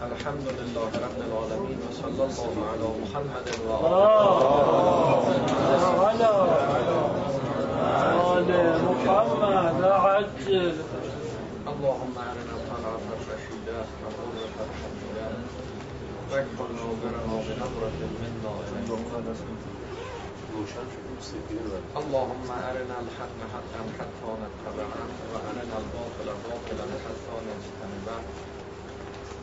الحمد لله رب العالمين وصلى الله على محمد وعلى آل محمد عجل. اللهم أرنا طلعة الرشيدة وقرة الحميدة واكفر ناظرنا بنظرة منا. اللهم أرنا الحق حقا حتى نتبعه وأرنا الباطل باطلا حتى نجتنبه.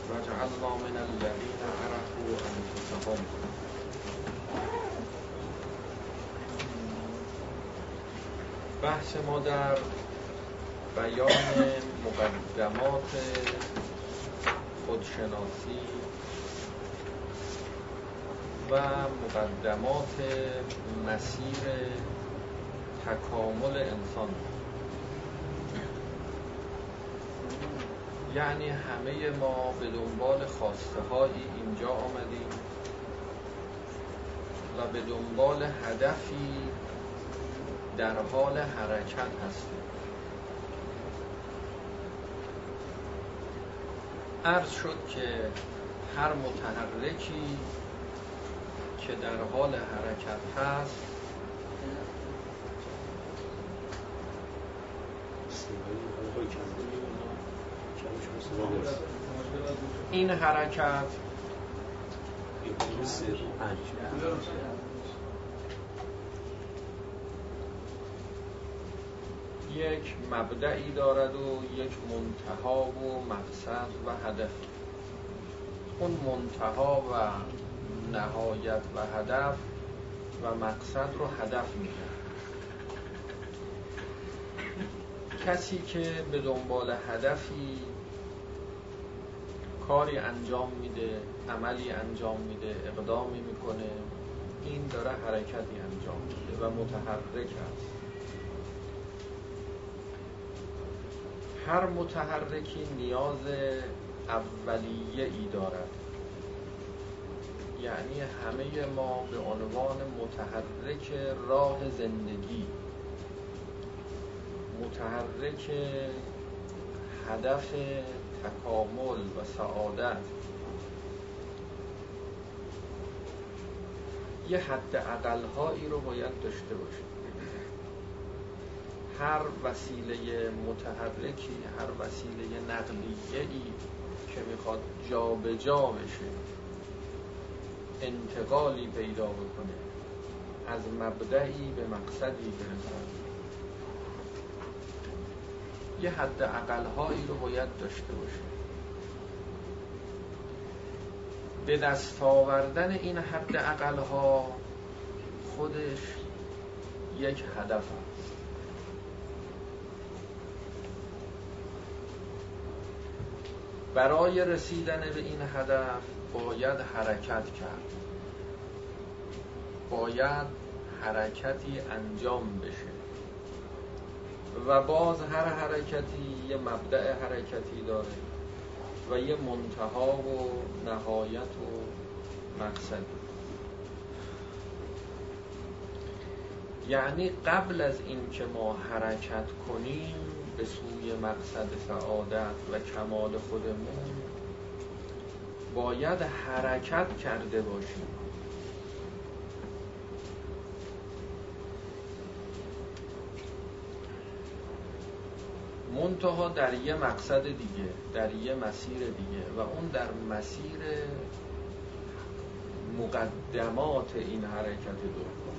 واجعلنا من الذين عرفوا أنفسهم. بحث ما در بیان مقدمات خودشناسی و مقدمات مسیر تکامل انسان. یعنی همه ما به دنبال خواسته هایی اینجا آمدیم و به دنبال هدفی در حال حرکت هستیم. عرض شد که هر متحرکی که در حال حرکت هست این حرکت. یک مبدعی دارد و یک منتها و مقصد و هدف. اون منتها و نهایت و هدف و مقصد رو هدف میده کسی که به دنبال هدفی کاری انجام میده عملی انجام میده اقدامی می‌کنه این داره حرکتی انجام میده و متحرک است. هر متحرکی نیاز اولیه ای دارد. یعنی همه ما به عنوان متحرک راه زندگی متحرک هدف تکامل و سعادت. یه حد اقلهایی رو باید داشته باشیم. هر وسیله متحرکی هر وسیله نقلیه ای که می‌خواد جابجا جا بشه انتقالی پیدا بکنه از مبدعی به مقصدی برسد یه حد اقلهایی رو باید داشته باشه. به دست آوردن این حد اقلها خودش یک هدف است. برای رسیدن به این هدف باید حرکت کرد. باید حرکتی انجام بشه. و باز هر حرکتی یه مبدع حرکتی داره و یه منتها و نهایت و مقصدی یعنی قبل از این که ما حرکت کنیم به سوی مقصد سعادت و کمال خودمون باید حرکت کرده باشیم. منتها در یه مقصد دیگه در یه مسیر دیگه و اون در مسیر مقدمات این حرکت دوم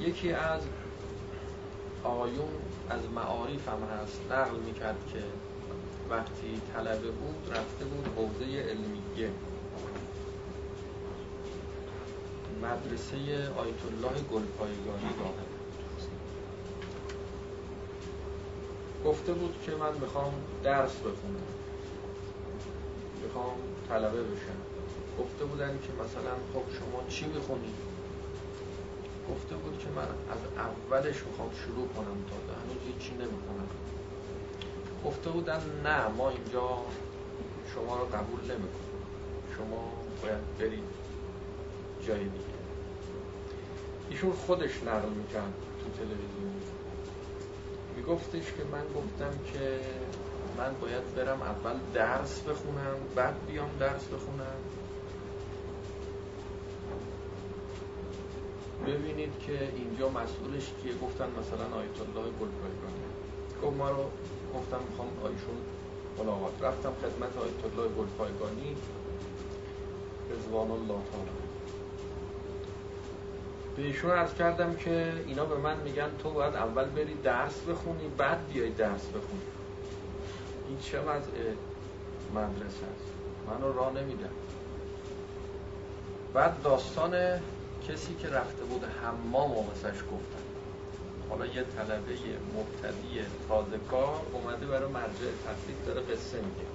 یکی از آیون از معارف هم هست نقل می‌کرد که وقتی طلبه بود رفته بود حوزه علمیه مدرسه آیت الله گلپایگانی داره گفته بود که من می‌خوام درس بخونم. می‌خوام طلبه بشم. گفته بودن که مثلا خب شما چی می‌خونی گفته بود که من از اولش می‌خوام شروع کنم تا هنوز هیچی نمی‌خونم. گفته بودن نه ما اینجا شما رو قبول نمی‌کنیم. شما باید برید جای ایشون خودش نقل می‌کرد تو تلویزیون. میگفتش که من گفتم که من باید برم اول درس بخونم بعد بیام درس بخونم. ببینید که اینجا مسئولش کیه گفتن مثلا آیت الله گلپایگانی. گفت ما رو گفتم می‌خوام آیشون ملاقات. رفتم خدمت آیت الله گلپایگانی. رضوان الله تعالی. به ایشون عرض کردم که اینا به من میگن تو باید اول بری درس بخونی بعد بیای درس بخونی. این چه وضع مدرسه است؟ منو راه نمیدن. بعد داستان کسی که رفته بود حمام واسش گفتن. حالا یه طلبه مبتدی تازه کار اومده برای مرجع تحقیق داره قصه میگه.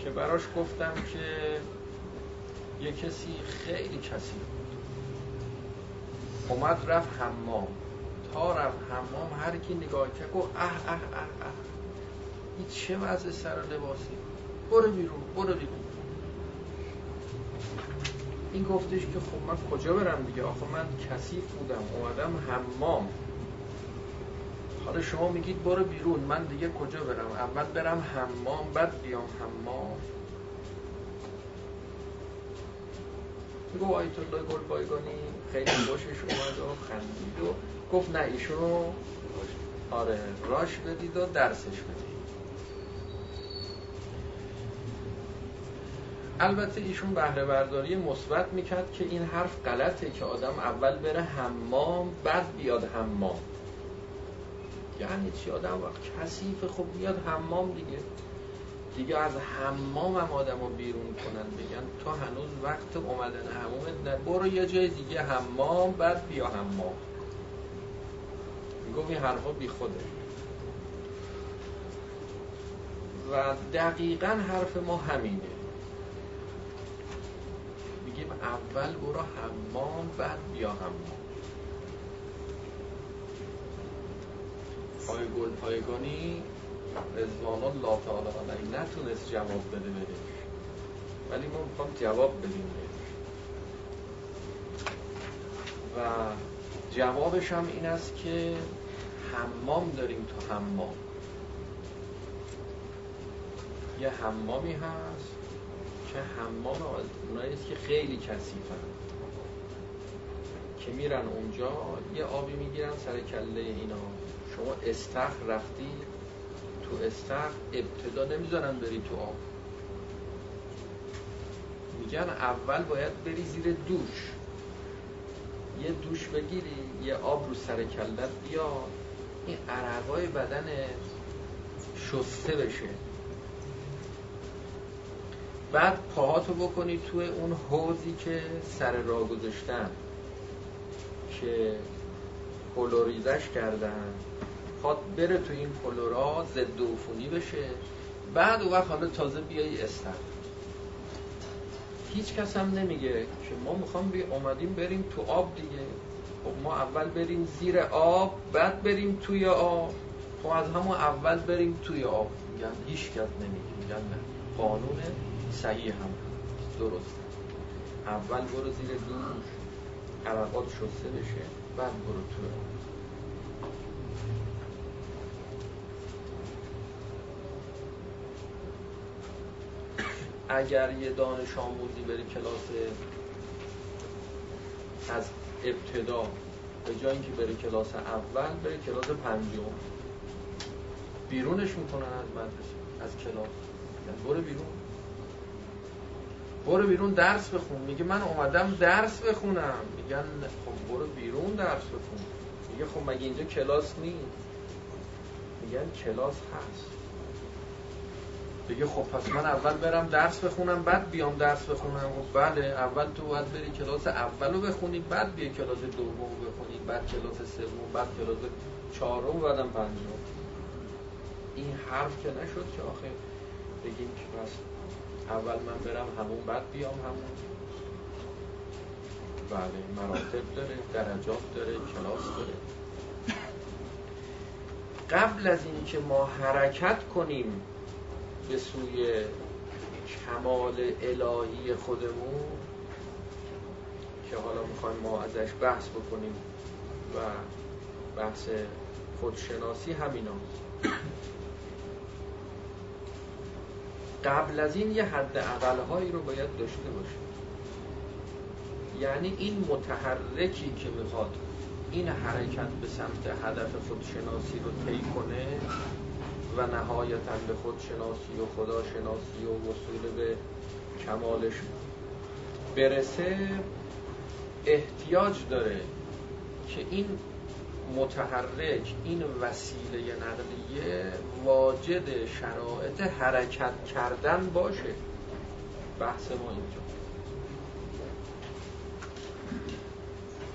که براش گفتم که یه کسی خیلی کسی بود. اومد رفت حمام. تا رفت حمام هر کی نگاه کرد گفت اه اه اه اه. این چه وضع سر لباسی؟ برو بیرون برو بیرون. این گفتش که خب من کجا برم دیگه؟ آخه من کثیف بودم اومدم حمام. حالا شما میگید برو بیرون من دیگه کجا برم؟ اول برم حمام بعد بیام حمام. گفت آیت الله گل بایگانی. خیلی خوشش اومد و خندید و گفت نه ایشونو آره راش بدید و درسش بدید. البته ایشون بهره برداری مثبت می‌کرد که این حرف غلطه که آدم اول بره حمام بعد بیاد حمام. یعنی چی؟ آدم وقت کثیف خب بیاد حمام دیگه. دیگه از حمام هم آدم رو بیرون کنن بگن. تو هنوز وقت اومدن حمومت نه. برو یه جای دیگه حمام بعد بیا حمام. میگم این حرفا بی خوده. و دقیقا حرف ما همینه. میگیم اول برو حمام بعد بیا حمام. پای پایگانی؟ رضوان الله تعالی علیه نتونست جواب بده بده ولی ما می‌خوام جواب بدیم و جوابش هم این است که حمام داریم تو حمام. یه حمامی هست که حمام اونایی است که خیلی کثیفن. که میرن اونجا یه آبی می‌گیرن سر کله اینا. شما استخ رفتی تو استخر ابتدا نمی‌ذارن بری تو آب. میگن اول باید بری زیر دوش. یه دوش بگیری یه آب رو سر کلت بیا این عرقای بدن شسته بشه. بعد پاهاتو بکنی توی اون حوزی که سر راه گذاشتن که کلوریزش کردن. خواد بره تو این کلورا ضد عفونی بشه. بعد اون وقت حالا تازه بیای استر هیچ کس هم نمیگه که ما می‌خوام بی اومدیم بریم تو آب دیگه. خب ما اول بریم زیر آب بعد بریم توی آب. خب از همون اول بریم توی آب. میگن هیچ کس نمیگه. میگن نه. قانون صحیح هم. درست. اول برو زیر دوش. عرقات شسته بشه بعد برو توی آب. اگر یه دانش آموزی بره کلاس از ابتدا به جای اینکه بره کلاس اول بره کلاس پنجم. بیرونش می‌کنن از مدرسه از کلاس. یعنی برو بیرون. برو بیرون درس بخون. میگه من اومدم درس بخونم. میگن خب برو بیرون درس بخون. میگه خب مگه اینجا کلاس نیست؟ میگن کلاس هست. بگه خب پس من اول برم درس بخونم بعد بیام درس بخونم. خب بله اول تو باید بری کلاس اولو بخونی بعد بیای کلاس دوم بخونی بعد کلاس سوم بعد کلاس چهارم بعدم پنجم این حرف که نشد که آخه بگیم که بس اول من برم همون بعد بیام همون. بله مراتب داره درجات داره کلاس داره. قبل از اینکه ما حرکت کنیم به سوی کمال الهی خودمون که حالا می‌خوایم ما ازش بحث بکنیم و بحث خودشناسی همیناست قبل از این یه حد هایی رو باید داشته باشه یعنی این متحرکی که می‌خواد این حرکت به سمت هدف خودشناسی رو طی کنه و نهایتا به خودشناسی و خداشناسی و وصول به کمالش برسه احتیاج داره که این متحرک این وسیله نقلیه واجد شرایط حرکت کردن باشه. بحث ما اینجا.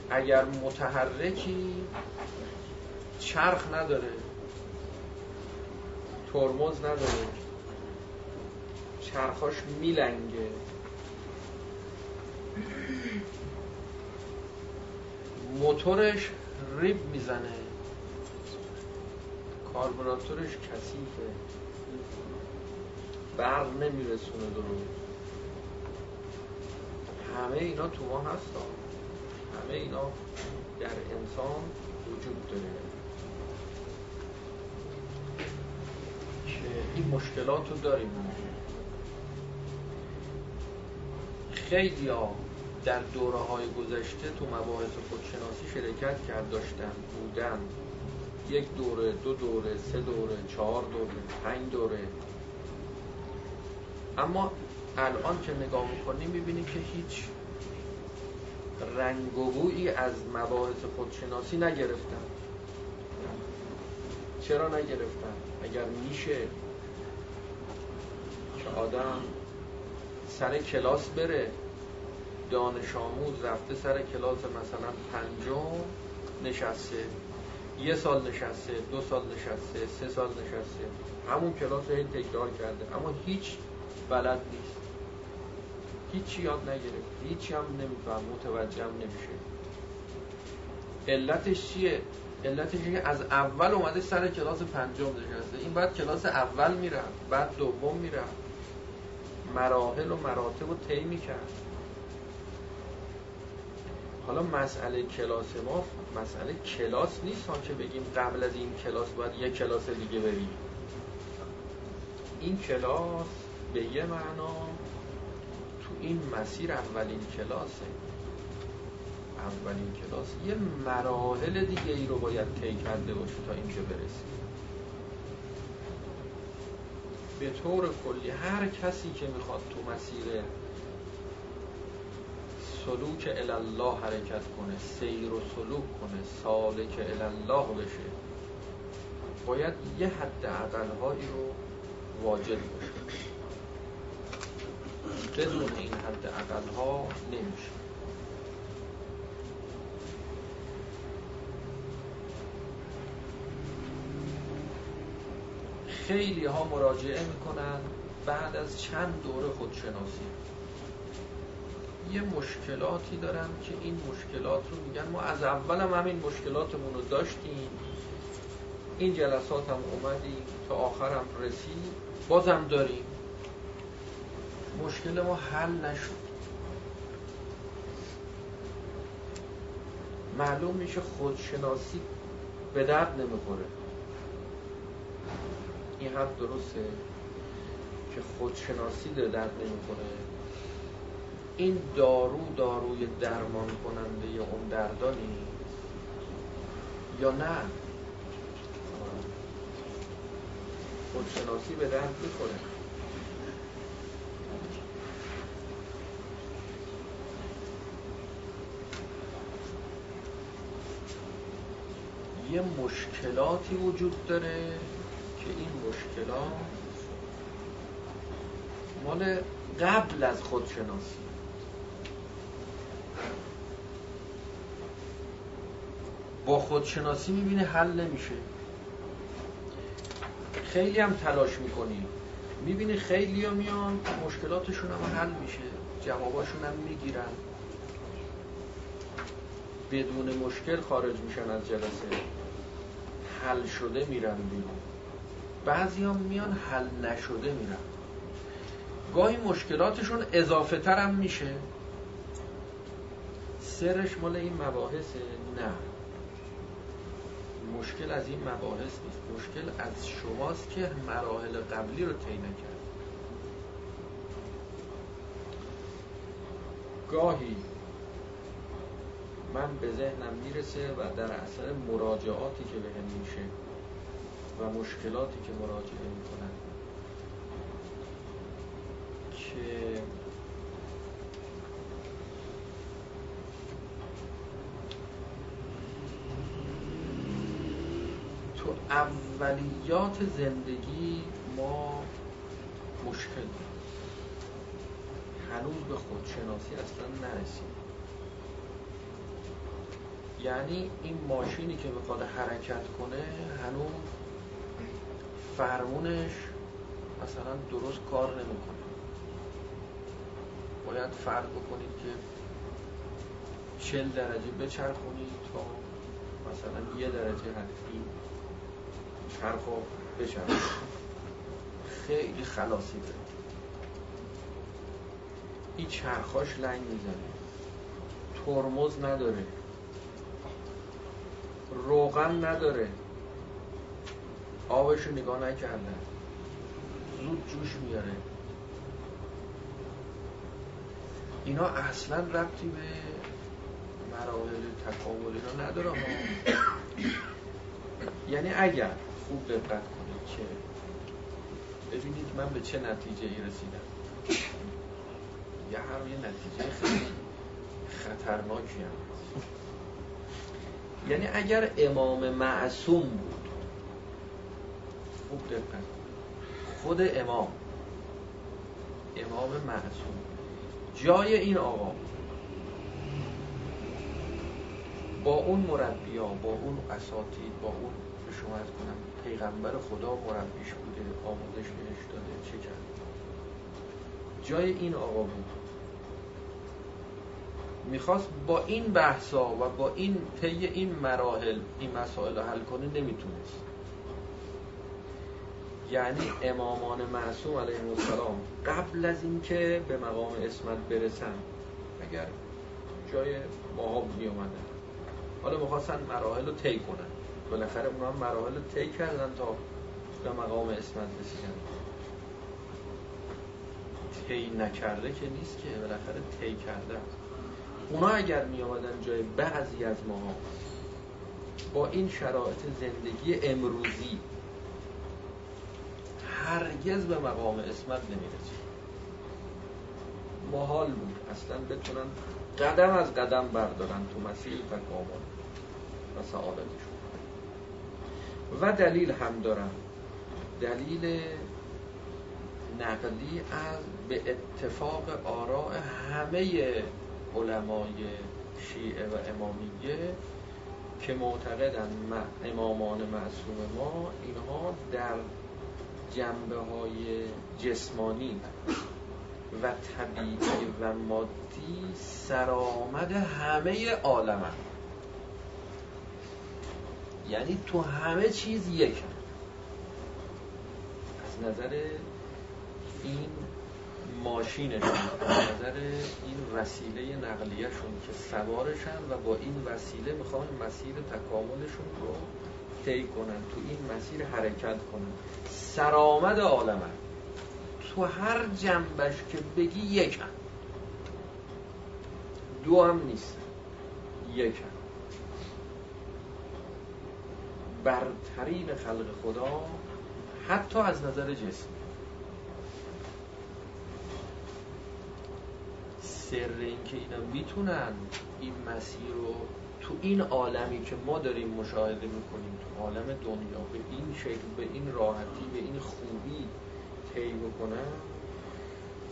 اگر متحرکی چرخ نداره. ترمز نداره. چرخاش میلنگه. موتورش ریب می‌زنه. کاربراتورش کثیفه. برق نمیرسونه درست همه اینا تو ما هستن. همه اینا در انسان وجود داره که این مشکلات رو داریم. خیلی ها در دوره های گذشته تو مباحث خودشناسی شرکت کرد داشتن بودن. یک دوره دو دوره سه دوره چهار دوره پنج دوره. اما الان که نگاه می‌کنیم می‌بینیم که هیچ رنگ و از مباحث خودشناسی نگرفتن. چرا نگرفتن؟ اگر میشه که آدم سر کلاس بره دانش آموز رفته سر کلاس مثلا پنجم نشسته یه سال نشسته دو سال نشسته سه سال نشسته همون کلاس رو تکرار کرده. اما هیچ بلد نیست. هیچی یاد نگرفت هیچی هم نمیفهم متوجه هم نمیشه. علتش چیه؟ علتش که از اول اومده سر کلاس پنجم نشسته. این بعد کلاس اول میره بعد دوم میره. مراحل و مراتب رو طی می‌کرد. حالا مسئله کلاس ما مسئله کلاس نیست که بگیم قبل از این کلاس باید یک کلاس دیگه بریم. این کلاس به یه معنا تو این مسیر اولین کلاسه. اولین کلاس یه مراحل دیگه ای رو باید طی کرده باشه تا اینجا برسیم. به طور کلی هر کسی که می‌خواد تو مسیر سلوک الله حرکت کنه سیر و سلوک کنه سالک الله بشه باید یه حد اقلهایی رو واجد باشه بدون این حد اقلها نمیشه. خیلی ها مراجعه می‌کنن. بعد از چند دوره خودشناسی. یه مشکلاتی دارن که این مشکلات رو میگن. ما از اول هم همین مشکلاتمون رو داشتیم. این جلسات هم اومدیم تا آخر هم رسید بازم داریم. مشکل ما حل نشد. معلوم میشه خودشناسی به درد نمی‌خوره. این حرف درسته که خودشناسی به درد نمی‌خوره این دارو داروی درمان کننده اون دردانی؟ یا نه؟ خودشناسی به درد می‌خوره. یه مشکلاتی وجود داره. که این مشکلات مال قبل از خودشناسی. با خودشناسی می‌بینه حل نمیشه. خیلی هم تلاش می‌کنی. می‌بینی خیلی ها میان مشکلاتشون هم حل میشه. جواباشون هم می‌گیرن. بدون مشکل خارج میشن از جلسه. حل شده میرن بیرون. بعضی هم میان حل نشده میرن. گاهی مشکلاتشون اضافه تر هم میشه. سرش مال این مباحثه نه. مشکل از این مباحث نیست. مشکل از شماست که مراحل قبلی رو طی نکرد. گاهی من به ذهنم می‌رسه و در اثر مراجعاتی که به هم میشه و مشکلاتی که مراجعه می‌کنن. که تو اولیات زندگی ما مشکل داریم. هنوز به خودشناسی اصلا نرسیم. یعنی این ماشینی که می‌خواد حرکت کنه هنوز فرمونش مثلا درست کار نمی‌کنه. باید فرق بکنید که چل درجه بچرخونید تا مثلا یه درجه حدی چرخ بچرخونید. خیلی خلاصی داره. این چرخاش لنگ می‌زنه. ترمز نداره. روغن نداره. آبشو نگاه نکردن زود جوش میاره. اینا اصلا ربطی به مراحل تکامل اینا نداره ها یعنی اگر خوب دقت کنید که ببینید من به چه نتیجه ای رسیدم. یه هر یه نتیجه خیلی خطرناکی هم یعنی اگر امام معصوم بود خوب دقت خود امام. امام معصوم. جای این آقا. با اون مربی ها با اون اساتید با اون به شما از کنم پیغمبر خدا مربیش بوده آموزش بهش داده چه کرد جای این آقا بود. می‌خواست با این بحثا و با این طی این مراحل این مسائل حل کنه نمی‌تونست. یعنی امامان معصوم علیه السلام. قبل از اینکه به مقام اسمت برسن اگر جای ماها می اومدن. حالا می‌خواستن مراحل رو طی کنن. بالاخره اونا هم مراحل رو طی کردن تا به مقام اسمت رسیدن. طی نکرده که نیست که بالاخره طی کرده اونا اگر می آمدن جای بعضی از ماها با این شرایط زندگی امروزی هرگز به مقام اسمت نمی‌رسید محال بود. اصلا بتونن قدم از قدم بردارن تو مسیر تکامل و سعادتشون. و دلیل هم دارن. دلیل نقلی از به اتفاق آراء همه علمای شیعه و امامیه که معتقدن امامان معصوم ما اینها در جنبه های جسمانی و طبیعی و مادی سرآمد همه عالم یعنی تو همه چیز یک. از نظر این ماشینشون از نظر این وسیله نقلیهشون که سوارشن و با این وسیله می‌خوان مسیر تکاملشون رو طی کنن تو این مسیر حرکت کنن. سرآمد عالم تو هر جنبش که بگی یک هم دو هم نیست. یک هم برترین خلق خدا حتی از نظر جسم. سر این که اینا می‌تونن این مسیر رو تو این عالمی که ما داریم مشاهده می‌کنیم تو عالم دنیا به این شکل به این راحتی به این خوبی طی بکنن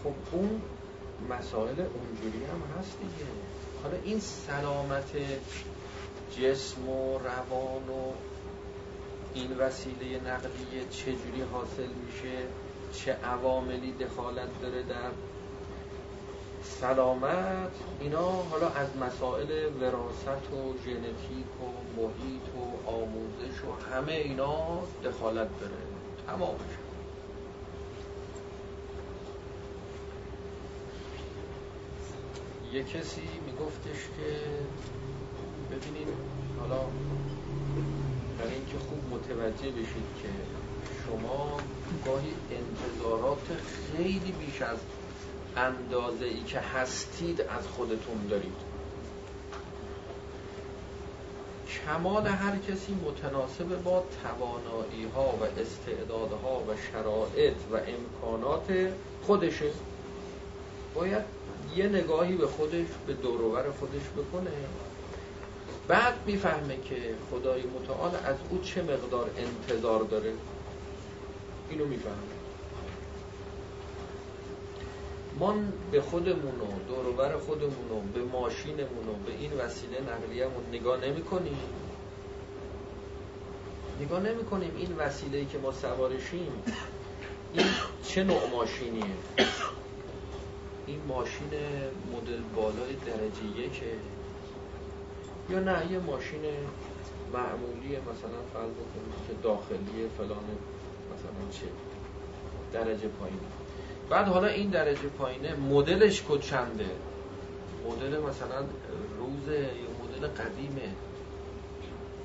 خب اون مسائل اونجوری هم هست دیگه. حالا این سلامت جسم و روان و این وسیله نقلیه چجوری حاصل میشه؟ چه عواملی دخالت داره در سلامت. اینا حالا از مسائل وراست و ژنتیک و محیط و آموزش و همه اینا دخالت داره. تمامش یه کسی میگفتش که ببینید حالا برای اینکه متوجه بشید که شما گاهی انتظارات خیلی بیش از اندازه ای که هستید از خودتون دارید. کمال هر کسی متناسب با توانایی ها و استعدادها و شرایط و امکانات خودشه باید یه نگاهی به خودش به دوروبر خودش بکنه. بعد می‌فهمه که خدای متعال از او چه مقدار انتظار داره. اینو می‌فهمه. ما به خودمون و دوروبر خودمون و به ماشینمون و به این وسیله نقلیهمون نگاه نمی کنیم نگاه نمی کنیم این وسیله که ما سوارشیم. این چه نوع ماشینیه؟ این ماشین مدل بالای درجه یکه یا نه یه ماشین معمولی مثلا فرض بکنید که داخلی فلان مثلا چه درجه پایین بعد حالا این درجه پایینه مدلش کد چنده؟ مدل مثلا روز یا مدل قدیمه.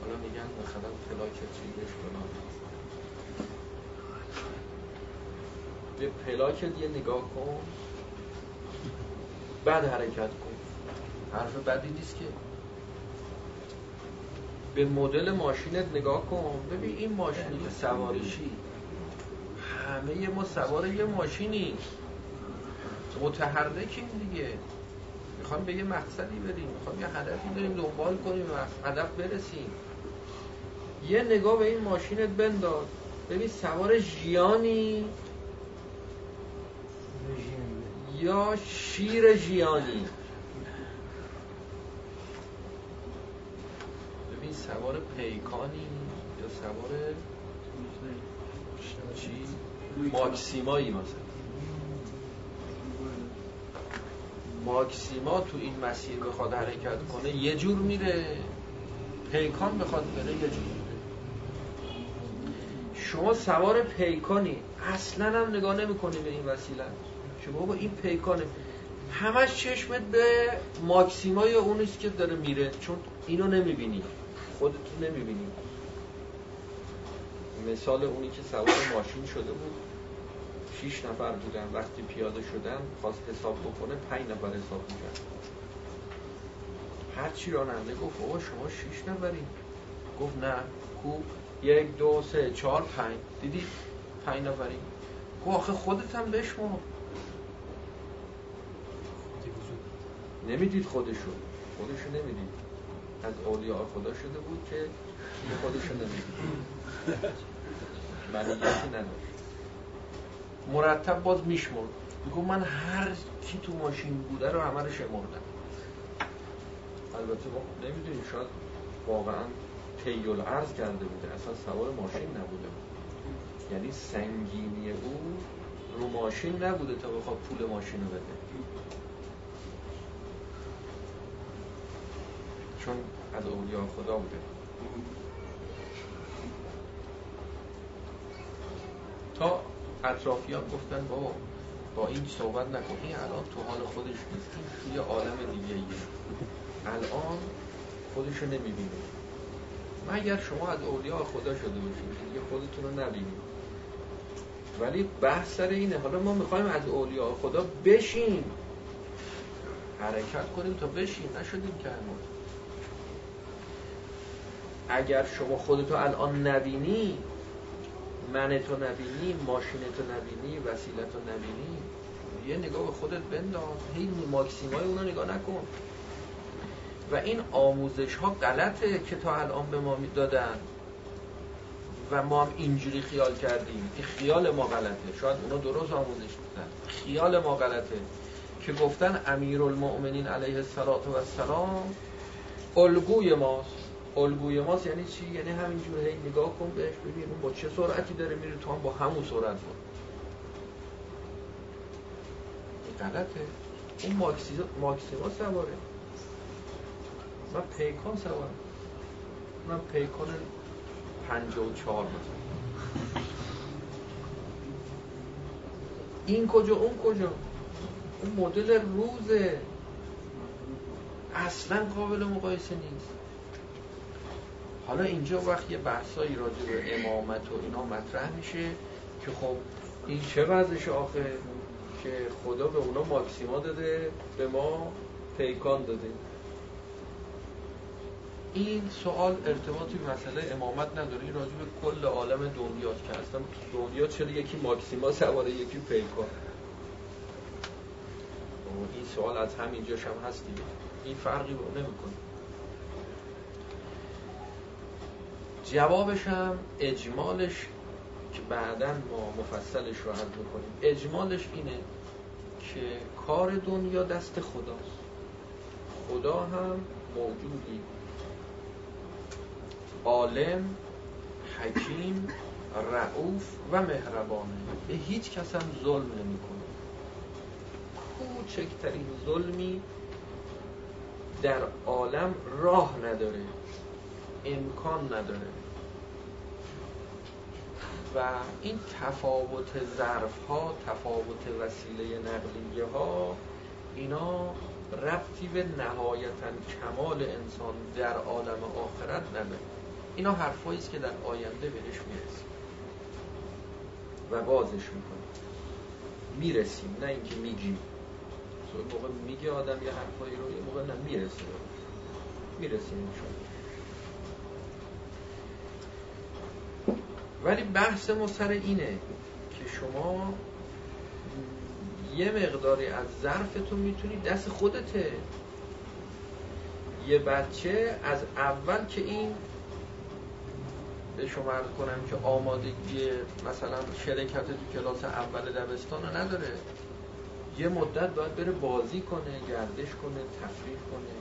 حالا میگن مثلا پلاک چیزش فلان به پلاک یه نگاه کن. بعد حرکت کن. حرف بدی نیست که. به مدل ماشینت نگاه کن. ببین این ماشینی سوارشی. همه ما سوار یه ماشینی. متحرکیم دیگه. می‌خوام به یه مقصدی بریم. می‌خوام یه هدفی داریم دنبال کنیم. و هدف برسیم. یه نگاه به این ماشینت بنداز. ببین سوار ژیانی. یا شیر ژیانی. ببین سوار پیکانی یا سوار چی؟ ماکسیمایی مثلا. ماکسیما تو این مسیر بخواد حرکت کنه یه جور میره. پیکان بخواد بره یه جور میره. شما سوار پیکانی اصلا هم نگاه نمی‌کنی به این وسیله. شما با این پیکانه. همش چشمت به ماکسیمای اونیست که داره میره. چون اینو نمی‌بینی. خودتون نمی‌بینی. مثال اونی که سوار ماشین شده بود. شیش نفر بودن. وقتی پیاده شدن خواست حساب بکنه پنج نفر حساب می‌کرد. هرچی راننده گفت آقا شما شیش نفرین گفت نه. کو یک دو سه چهار پنج. دیدی؟ پنج نفرین گفت آخه خودت هم بشمار. نمی‌دید خودشو. خودشو نمی‌دید. از اولیاء خدا شده بود که خودشو نمی‌دید. منیتی نداشت مرتب باز میشمرد. میگو من هر کی تو ماشین بوده رو همه رو شمردم. البته ما نمی‌دونیم شاید واقعا تیل عرض کرده بوده. اصلا سوار ماشین نبوده. یعنی سنگینی او رو ماشین نبوده تا بخواد پول ماشین رو بده. چون از اولیاء خدا بوده. تا اطرافیان گفتن با با این صحبت نکنی الان تو حال خودش نیست. توی عالم دیگه ایه. الان خودشو نمی‌بینه. مگر شما از اولیاء خدا شده باشید؟ دیگه خودتون رو نبینید. ولی بحث سر اینه. حالا ما می‌خوایم از اولیاء خدا بشیم. حرکت کنیم تا بشیم. نشدیم که هنوز اگر شما خودتو الان نبینی من تو نبینی ماشین تو نبینی وسیله تو نبینی. یه نگاه به خودت بنداز. هی ماکسیمای اونو نگاه نکن. و این آموزش ها غلطه که تا الان به ما دادن و ما هم اینجوری خیال کردیم که خیال ما غلطه. شاید اونا درست آموزش میدن خیال ما غلطه که گفتن امیر المؤمنین علیه السلام الگوی ماست. الگوی ماست یعنی چی؟ یعنی همینجور هی نگاه کن بهش ببین اون با چه سرعتی داره میره تو هم با همون سرعت کن. غلطه. اون ماکسیما, ماکسیما سواره. من پیکان سوارم. من پیکان پنجا و چهار مثلا این کجا؟ اون کجا؟ اون مدل روزه. اصلا قابل مقایسه نیست. حالا اینجا وقت یه بحثایی راجع به امامت و اینا مطرح میشه که خب این چه وضعش آخه؟ که خدا به اونا ماکسیما داده به ما پیکان داده. این سوال ارتباطی به مسئله امامت نداره این راجع به کل عالم دنیاست که اصلا دنیا چرا یکی ماکسیما سواره یکی پیکان؟ این سوال از همینجاش هم هست این فرقی رو نمی‌کنه. جوابش هم اجمالش که بعدا ما مفصلش رو حل می‌کنیم اجمالش اینه که کار دنیا دست خداست. خدا هم موجودی. عالم حکیم رعوف و مهربانه. به هیچ کس هم ظلم نمی‌کنه. کوچکترین ظلمی در عالم راه نداره. امکان نداره. و این تفاوت ظرف ها تفاوت وسیله نقلیه ها اینا ربطی به نهایتا کمال انسان در عالم آخرت نداره. اینا حرفایی است که در آینده بهش می‌رسیم. و بازش می‌کنیم. می‌رسیم نه اینکه میگیم. موقع میگه آدم یه حرفایی رو یه موقع نه می‌رسیم می‌رسیم ولی بحث ما سر اینه که شما یه مقداری از ظرفتون می‌تونی دست خودته یه بچه از اول که این به شما عرض کنم که آمادگی مثلا شرکت تو کلاس اول دبستان رو نداره. یه مدت باید بره بازی کنه گردش کنه تفریح کنه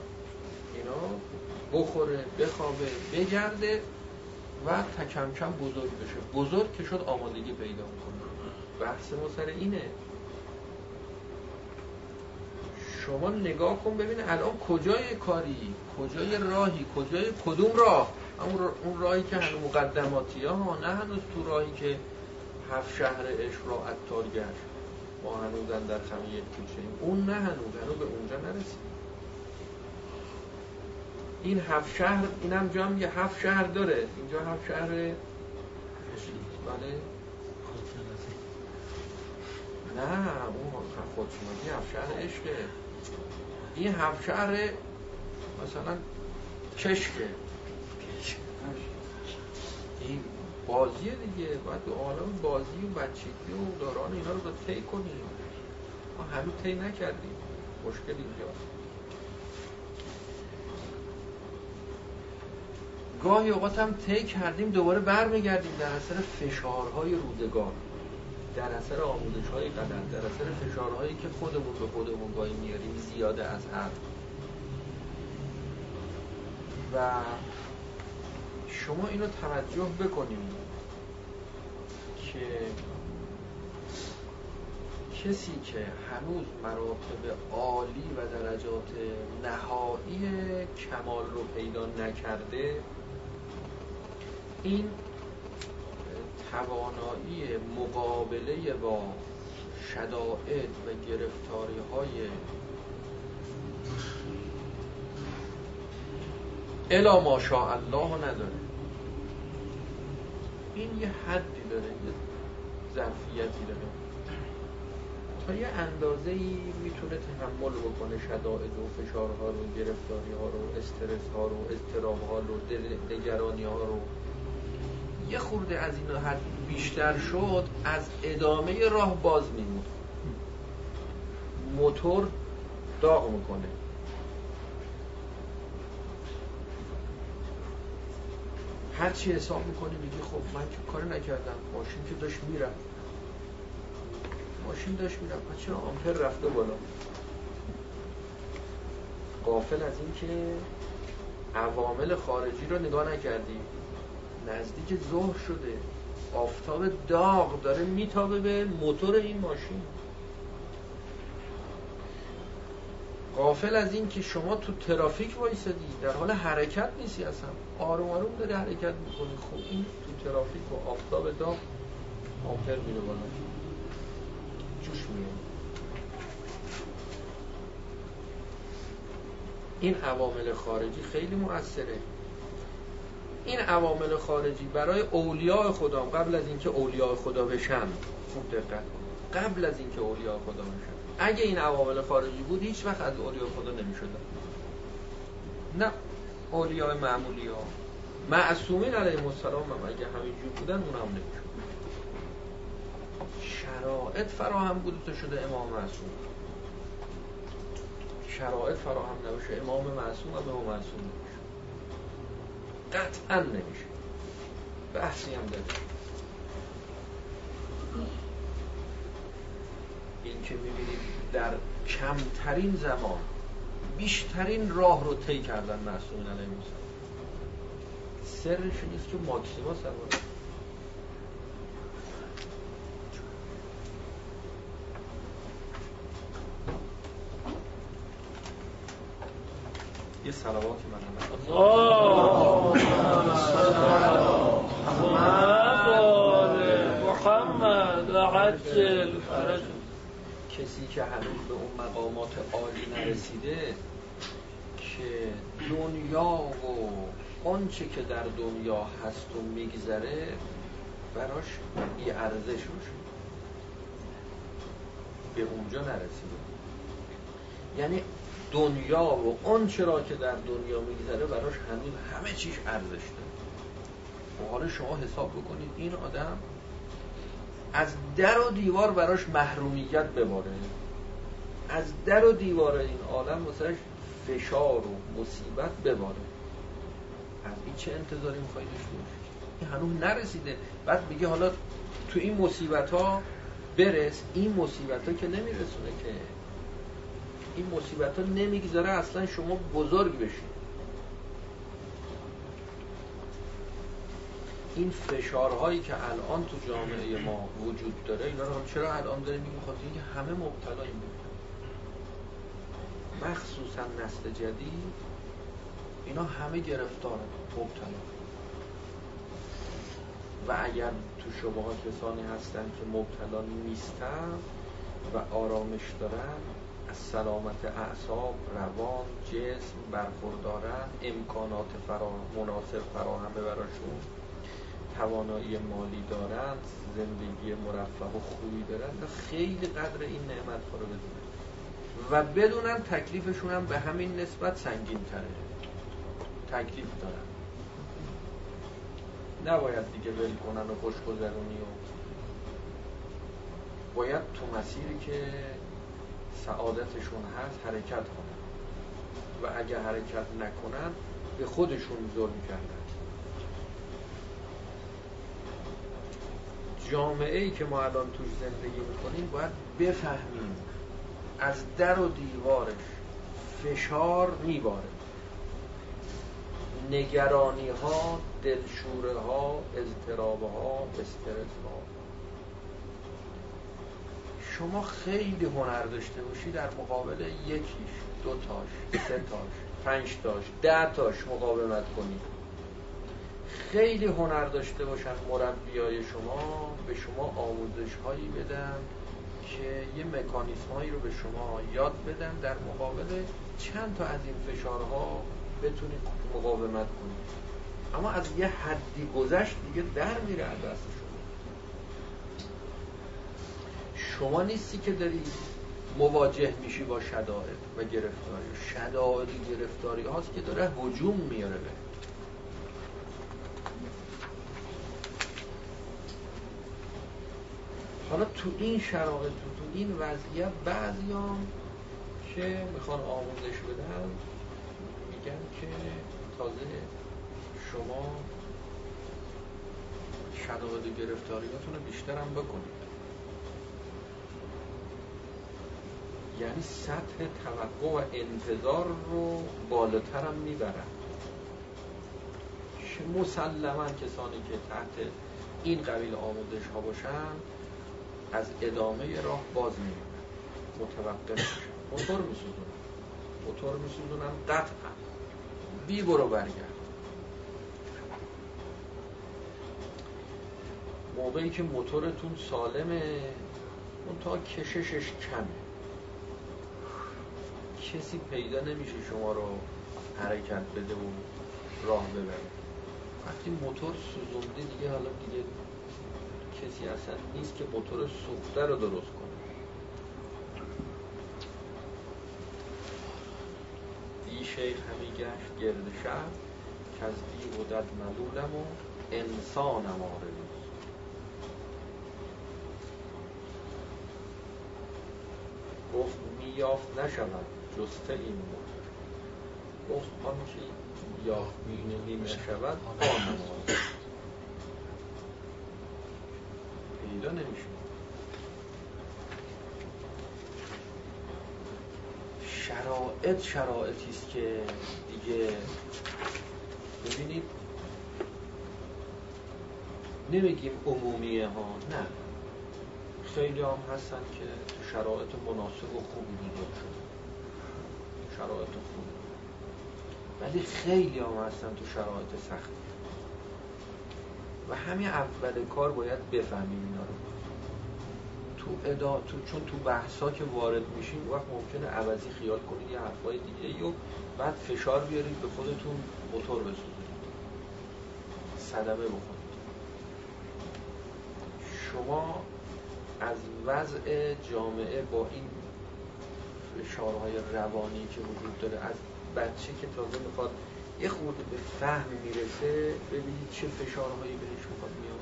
اینا بخوره بخوابه بگرده. و تکم کم بزرگ بشه. بزرگ که شد آمادگی پیدا می‌کنه بحث ما سر اینه. شما نگاه کن ببین الان کجای کاری کجای راهی کجای کدوم راه؟ اون راهی که هنوز مقدماتی ها نه هنوز تو راهی که هفت شهر عشق را اتار گشت. ما هنوز در خمی یک کوچه اون نه هنوز هنوز به اونجا نرسید این هفت شهر اینم جا هم یه هفت شهر داره. اینجا هفت شهر بله. نه اون خودشونگی هفت شهر عشقه. این هفت شهر مثلا کشکه. این بازیه دیگه. باید عالم بازی و بچگی و دوران اینا رو طی کنیم. ما هنوز طی نکردیم. مشکل اینجاست. گاهی اوقات هم طی کردیم دوباره برمیگردیم در اثر فشارهای روزگار در اثر آموزش های قدر در اثر فشارهایی که خودمون به خودمون گاهی میاریم زیاده از حد. و شما اینو توجه بکنید که کسی که هنوز مراتب عالی و درجات نهایی کمال رو پیدا نکرده این توانایی مقابله با شدائد و گرفتاری های الا ماشاءالله نداره. این یه حدی داره یه ظرفیتی داره. تا یه اندازه ای می‌تونه تحمل بکنه شدائد و فشارها رو گرفتاری ها رو استرس ها رو استرام ها رو نگرانی ها رو. یه خورده از این حد بیشتر شد از ادامه راه باز میمون. موتور داغ می‌کنه. هر چی حساب می‌کنی میگی خب من که کار نکردم. ماشین که داشت میرم ماشین داشت میرم پس چرا آمپر رفته بالا؟ قافل از این که عوامل خارجی رو نگاه نکردی. نزدیک ظهر شده. آفتاب داغ داره میتابه به موتور این ماشین. قافل از این که شما تو ترافیک وایسادی در حال حرکت نیستی اصلا. آروم آروم داری حرکت می‌کنی. خب این تو ترافیک و آفتاب داغ آمپر میره بالا. جوش میره این عوامل خارجی خیلی مؤثره. این عوامل خارجی برای اولیاء خدا قبل از اینکه اولیاء خدا بشن خوب دقت قبل از اینکه اولیاء خدا بشن. اگه این عوامل خارجی بود هیچ وقت از اولیاء خدا نمی‌شدن نه. اولیاء معمولی ها معصومین علیه السلام هم اگه همینجور بودن اون هم نمی‌شد. شرایط فراهم بود تا شده امام معصوم. شرایط فراهم نباشه. امام معصوم و به معصوم. قطعا نمیشه. بحثی هم داره. این که می‌بینید در کمترین زمان بیشترین راه رو طی کردن معصومین علیه السلام سرش نیست که ماکسیما سواره یه صلواتی من محمد عجل کسی که هنوز به اون مقامات عالی نرسیده که دنیا و آنچه که در دنیا هست و میگذره براش یه ارزش روشه به اونجا نرسیده. یعنی دنیا و آنچه را که در دنیا میگذره براش هنوز همه چیش ارزش داره. و حالا شما حساب بکنید این آدم از در و دیوار براش محرومیت بباره. از در و دیوار این عالم واسه فشار و مصیبت بباره. از این چه انتظاری میخوایی داشته این هنوز نرسیده. بعد میگه حالا تو این مصیبت ها برس. این مصیبت ها که نمیرسونه که. این مصیبت ها نمی‌گذاره اصلا شما بزرگ بشید این فشارهایی که الان تو جامعه ما وجود داره اینا رو چرا الان داره میگه خاطر اینکه همه مبتلا این بود مخصوصا نسل جدید اینا همه گرفتار مبتلا. و اگر تو شما کسانی هستن که مبتلا نیستن و آرامش دارن از سلامت اعصاب روان جسم برخوردارن امکانات فرا... مناسب فراهمه براشون توانایی مالی دارن زندگی مرفه و خوبی دارن و خیلی قدر این نعمت رو بدونن. و بدونن تکلیفشون هم به همین نسبت سنگین تره تکلیف دارن. نباید دیگه ول کنن و خوشگذرونی و باید تو مسیری که سعادتشون هست حرکت کنن. و اگه حرکت نکنن به خودشون ظلم کردن. جامعه ای که ما الان توش زندگی می‌کنیم باید بفهمیم. از در و دیوارش فشار میباره. نگرانی ها دلشوره ها اضطراب ها استرس ها شما خیلی هنر داشته باشی در مقابل یکیش دو تاش سه تاش پنج تاش ده تاش مقاومت کنید خیلی هنر داشته باشن مربیای شما به شما آموزش هایی بدن که یه مکانیسم هایی رو به شما یاد بدن در مقابل چند تا از این فشارها بتونید مقاومت کنید. اما از یه حدی گذشت دیگه در میره از دست شما. شما نیستی که داری مواجه میشی با شدائد و گرفتاری. شدائد گرفتاری هاست که داره هجوم میاره. به حالا تو این شرایط تو این وضعیت بعضیان که می‌خوان آموزش بدن میگن که تازه شما شدائد گرفتاریاتون رو بیشتر هم بکنید. یعنی سطح توقع و انتظار رو بالاتر هم می‌برن. مسلما کسانی که تحت این قبیل آموزش ها باشن از ادامه راه باز میمونن متوقف. موتور میسوزونن موتور میسوزونن قطعا. بی برو برگرد. موقعی که موتورتون سالمه اون تا کششش کمه. کسی پیدا نمیشه شما رو حرکت بده و راه ببره. وقتی موتور سوزونده دیگه حالا دیگه کسی اصلا نیست که موتور سوخته رو درست کنه. دی شیخ همی گشت گرد شب که از دی و دد ملولم و انسانم آره گفت میافت نشود جسته این موتور. گفت آنچه یافت می نشود آن پیدا نمیشه شرایط شرایطی است که دیگه ببینید نمیگیم عمومیه ها نه. خیلی هم هستن که تو شرایط مناسب و خوبی شرایط خوبی. ولی خیلی هم هستن تو شرایط سختی. و همین اول کار باید بفهمیم اینا رو. تو ادا تو چون تو بحثا که وارد میشیم وقت ممکنه عوضی خیال کنید یه حرفای دیگه و بعد فشار بیارید به خودتون موتور بسوزید. صدمه بکنید شما از وضع جامعه با این فشارهای روانی که وجود داره از بچه که تازه می‌خواد یه خورده به فهم می‌رسه ببینید چه فشارهایی بهش می‌خواد میاد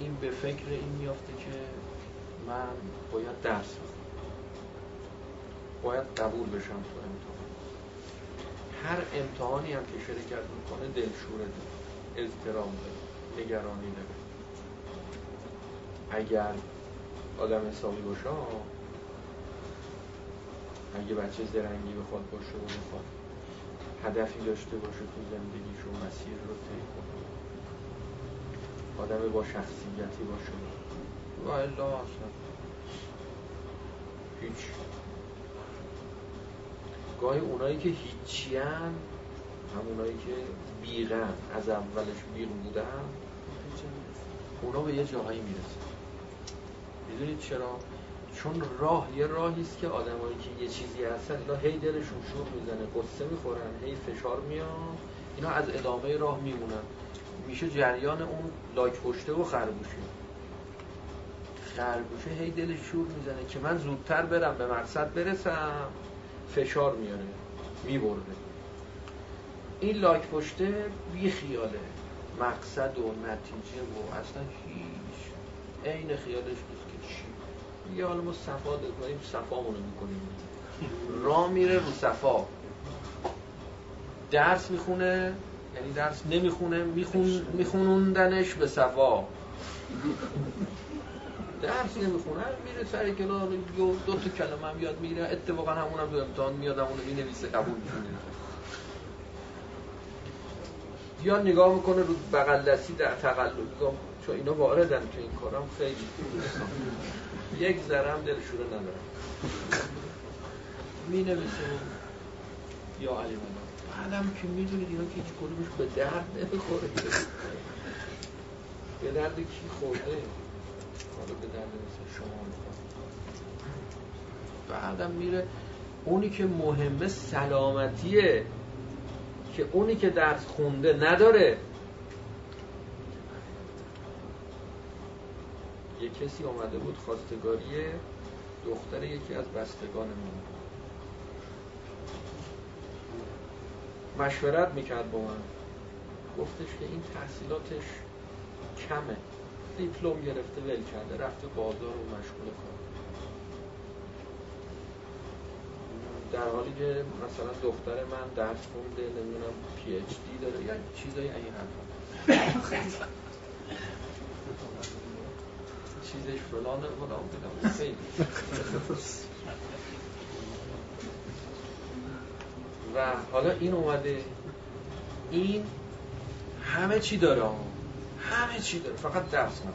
این به فکر این میافته که من باید درس بخونم. باید قبول بشم تو امتحان. هر امتحانی هم که شرکت می‌کنه دلشوره داره. اضطرام داره. نگرانی داره. اگر آدم حسابی باشه اگه بچه زرنگی بخواد باشه و بخواد. هدفی داشته باشه تو زندگیش و مسیر رو طی کنه آدم با شخصیتی باشه. و الا اصلا هیچ. گاهی اونایی که هیچی هم همونایی که بیغن از اولش بیغ بودن اونا به یه جاهایی می‌رسن می‌دونید چرا؟ چون راه یه راهی است که آدمایی که یه چیزی هستن اینا هی دلشون شور می‌زنه قصه می‌خورن هی فشار میاد. اینا از ادامه راه میمونن. میشه جریان اون لاک پشته و خرگوشه خرگوشه هی دلش شور می‌زنه که من زودتر برم به مقصد برسم. فشار میاره میبرده. این لاک پشته بی خیاله مقصد و نتیجه و اصلا هیچ. عین خیالش نیست. میگه حالا ما صفا داریم صفامونو می‌کنیم. راه میره رو صفا. درس می‌خونه یعنی درس نمی‌خونه میخون میخونوندنش به صفا. درس نمی‌خونه میره سر کلاس دو, تا کلمه هم یاد می‌گیره. اتفاقا همونم دو امتحان میاد همونو می‌نویسه قبول می‌کنه. یا نگاه می‌کنه رو بغل دستی در تقلب. چون اینا واردن تو این کارم خیلی. یک ذرم دلشوره ندارم. می نویسه یا علی بعدم که می‌دونید اینا که هیچ کدومش به درد نمی‌خوره. به درد کی خورده؟ حالا به درد مثل شما می‌خواد بعدم میره اونی که مهمه سلامتیه که اونی که درس خونده نداره. یه کسی آمده بود خواستگاری دختر یکی از بستگان من مشورت می‌کرد با من. گفتش که این تحصیلاتش کمه. دیپلم گرفته ول کرده رفته بازار و مشغول کار. در حالی که مثلا دختر من درس خونده نمی‌دونم پی اچ دی داره یا چیزایی این حرفا. چیزش فلانه فلان خیلی. و حالا این اومده. این همه چی داره همه چی داره. فقط درس نخونه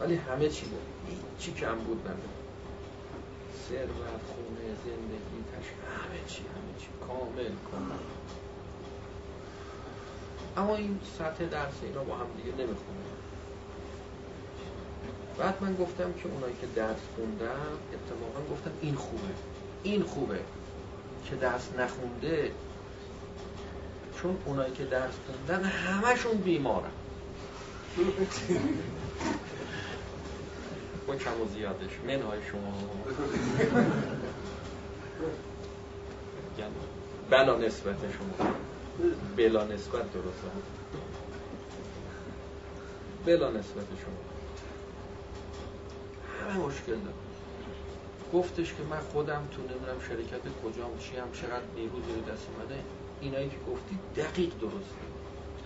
ولی همه چی داره. چی کم بود نداره ثروت خونه زندگی تش همه چی همه چی. کامل کامل. اما این سطح درس اینا با هم دیگه نمی‌خونه. بعد من گفتم که اونایی که درس خوندم اتفاقا گفتم این خوبه. این خوبه که درس نخونده چون اونایی که درس خوندن همشون بیمارن. با کم و زیادش. منهای شما. بلا نسبت شما. بلا نسبت درسته بلا نسبت شما. همه مشکل داره گفتش که من خودم تو نمی‌دونم شرکت کجام چی هم چقدر نیرو زیر دست اومده. اینایی که گفتی دقیق درسته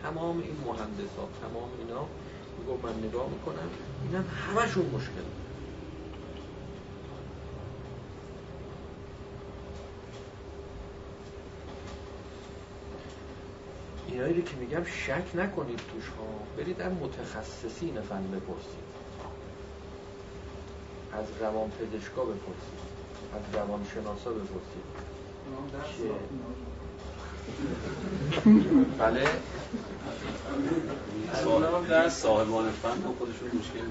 تمام این مهندس ها تمام اینا میگو من نگاه می‌کنم اینم همشون مشکل. اینایی که میگم شک نکنید توش ها. برید از متخصصین فن بپرسید. از روان پزشکا بپرسید. از روان شناسا بپرسید. بله. هم در صاحبان فن با خودشون مشکل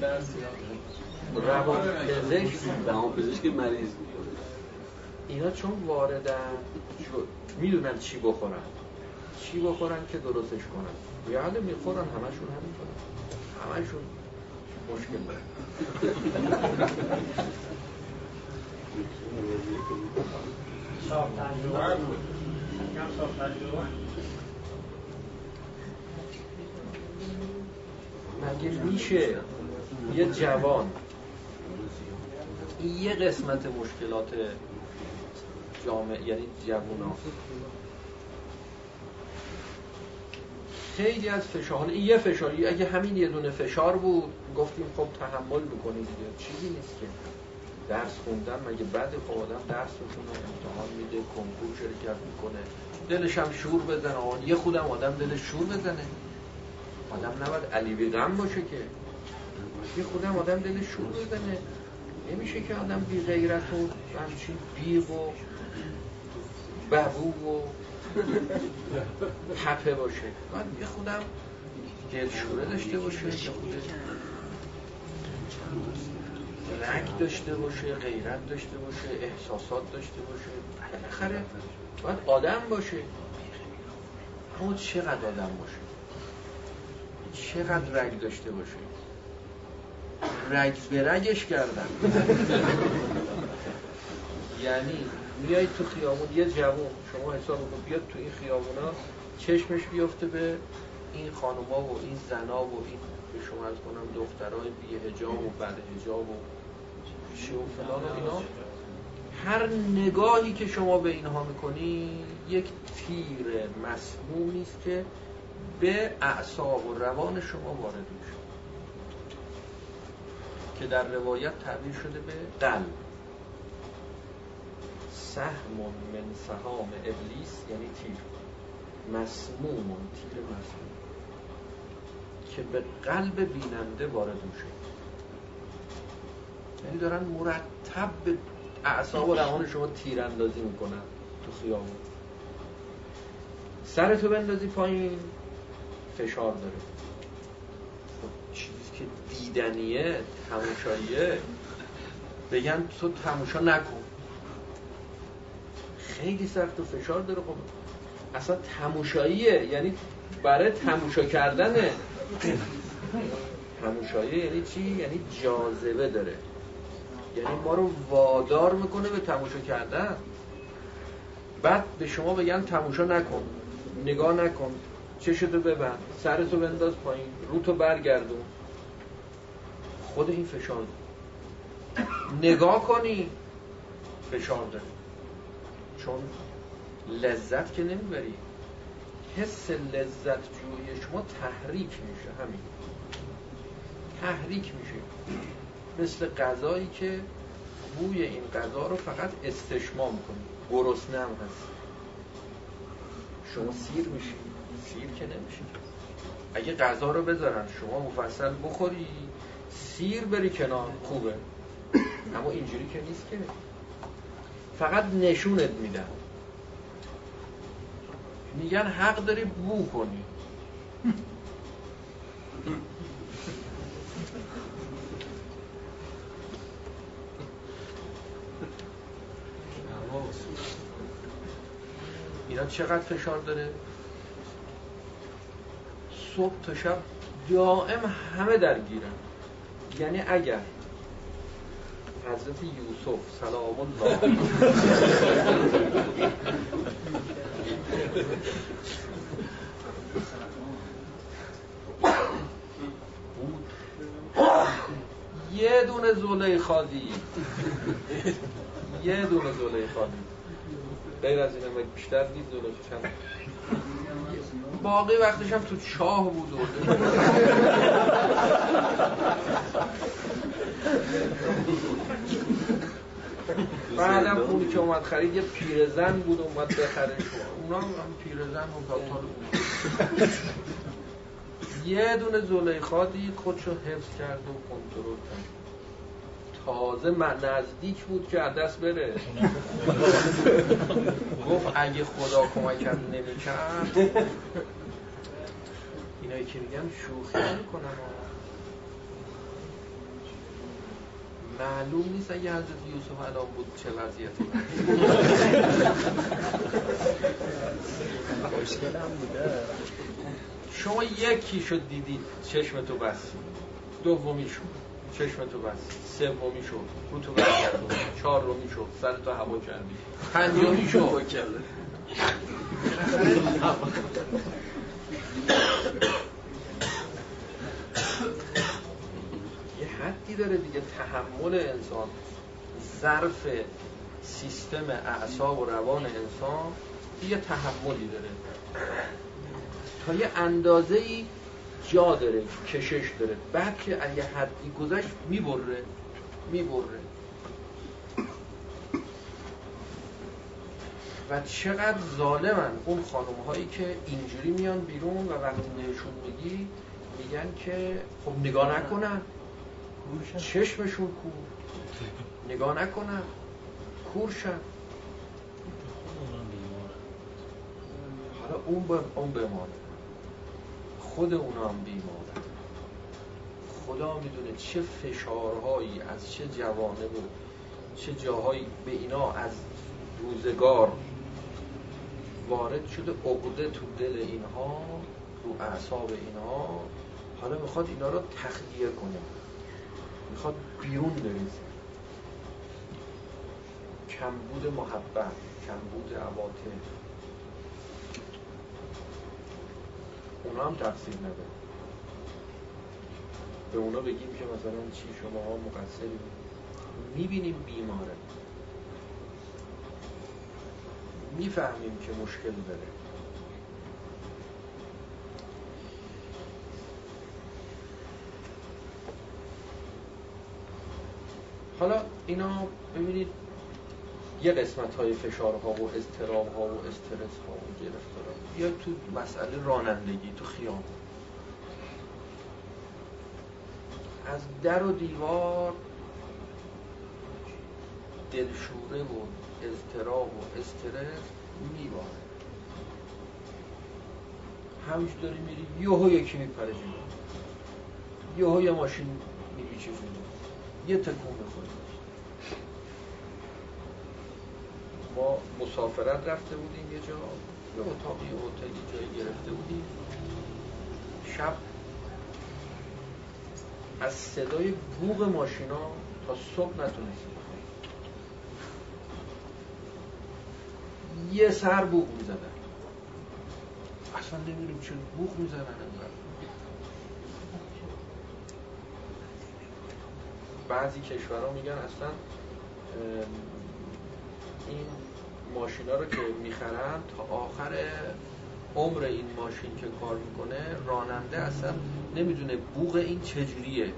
دارن. روان پزشک. روان پزشک مریض اینا چون واردن می‌دونن چی بخورن. چی بخورن که درستش کنن. یاد می‌خورن همشون همینطورن همشون مشکل دارن مگه میشه یه جوان یه قسمت مشکلات جامعه یعنی جوونا خیلی از فشار این یه فشاری اگه همین یه دونه فشار بود گفتیم خب تحمل دیگه. چیزی نیست که. درس خوندن مگه بعد خب آدم درس می‌خونه امتحان میده کنکور شرکت می‌کنه. دلش هم شور بزنه. آن یه خودم آدم دلش شور بزنه. آدم نباید علی غم باشه که. یه خودم آدم دلش شور بزنه. نمیشه که آدم بی غیرت و همچین بیغ و ببو و تپه باشه. باید یه خودم دلشوره داشته باشه یه خود رنگ داشته باشه غیرت داشته باشه احساسات داشته باشه. بالاخره باید آدم باشه. اما چقدر آدم باشه؟ چقدر رنگ داشته باشه؟ رگ به رگش کردن یعنی میای تو خیابون یه جوون شما حساب کن بیاد تو این خیابونا چشمش بیفته به این خانوما و این زنا و این به شما از کنم دخترای بی هجاب و بعد هجاب و چی و فلان اینا. هر نگاهی که شما به اینها می‌کنی یک تیر مسمومی است که به اعصاب و روان شما وارد میشه. که در روایت تعبیر شده به قلب. سهم من سهام ابلیس یعنی تیر. مسموم تیر مسموم. که به قلب بیننده وارد میشه یعنی دارن مرتب به اعصاب و روان شما تیراندازی می‌کنن تو خیابون. سرتو بندازی پایین فشار داره. خب چیزی که دیدنیه تماشاییه بگن تو تماشا نکن. خیلی سخت و فشار داره. خب اصلا تماشاییه. یعنی برای تماشا کردنه تماشاییه یعنی چی؟ یعنی جاذبه داره. یعنی ما رو وادار می‌کنه به تماشا کردن. بعد به شما بگن تماشا نکن نگاه نکن چشتو ببند سرتو بنداز پایین روتو برگردون. خود این فشار. نگاه کنی فشار داره. چون لذت که نمی‌بری. حس لذت جوی شما تحریک میشه همین. تحریک میشه. مثل غذایی که بوی این غذا رو فقط استشمام کنی. گرسنه هم هست. شما سیر میشی. سیر که نمیشی. اگه غذا رو بذارن شما مفصل بخوری سیر بری کنار خوبه. اما اینجوری که نیست که. فقط نشونت میدن میگن حق داری بو کنی. اینا چقدر فشار داره؟ صبح تا شب دائم همه درگیرن. یعنی اگر حضرت یوسف سلام الله. یه دونه زلیخا دید یه دونه زلیخا دید غیر از اینه بیشتر دید زلیخا چند باقی وقتش هم تو چاه بود بعدم اونی که اومد خرید یه پیرزن بود اومد بخره. اونا هم پیرزن و بود. یه دونه زلیخا دید خودشو حفظ کرد و کنترل کرد. تازه من نزدیک بود که از دست بره. گفت اگه خدا کمکم نمی‌کرد. اینایی که میگم شوخی کنم معلوم نیست اگه حضرت یوسف الان بود چه وضعیتی بوده شما یکی شد دیدید چشم تو بس دومی شد چشم تو بس سومی شد رو تو برگردون رومی شد سر تو هوا کردی پنجمی شد یه داره دیگه. تحمل انسان ظرف سیستم اعصاب و روان انسان یه تحملی داره. تا یه اندازه ای جا داره کشش داره. بعد که اگه حدی گذشت می‌بره می‌بره. و چقدر ظالمن اون خانم هایی که اینجوری میان بیرون و وقتی بهشون میگی میگن که خب نگاه نکنن. چشمشون کور. نگاه نکنن کورشن حالا اون اون بمانه. خود اونا هم خدا می‌دونه چه فشارهایی از چه جوانه بود چه جاهایی به اینا از روزگار وارد شده عقده تو دل اینها رو اعصاب اینها. حالا می‌خواد اینا رو تخدیه کنه. می‌خواد بیرون بریزه. کمبود محبت کمبود عواطف. اونا هم تقصیر نداره. به اونا بگیم که مثلا چی شما ها مقصری. می‌بینیم بیماره. می‌فهمیم که مشکل داره. حالا اینا ببینید یه قسمت های فشارها و استراب ها و استرس ها و گرفتار یا تو مسئله رانندگی تو خیام از در و دیوار دلشوره و اضطراب و استرس میباره. همش داری میری یهو یکی میپره جلو. یهو یه ماشین میپیچه جلو. یه تکون می‌خوری ما مسافرت رفته بودیم یه جا یه اتاقی هتلی جایی گرفته بودیم. شب از صدای بوغ ماشینا تا صبح نتونستیم یه سر بوغ می‌زدن. اصلا نمی‌دونیم چه بوغ می‌زنن بعضی کشورها میگن اصلا این ماشینا رو که می‌خرن تا آخر عمر این ماشین که کار می‌کنه راننده اصلا نمی‌دونه بوغ این چجوریه.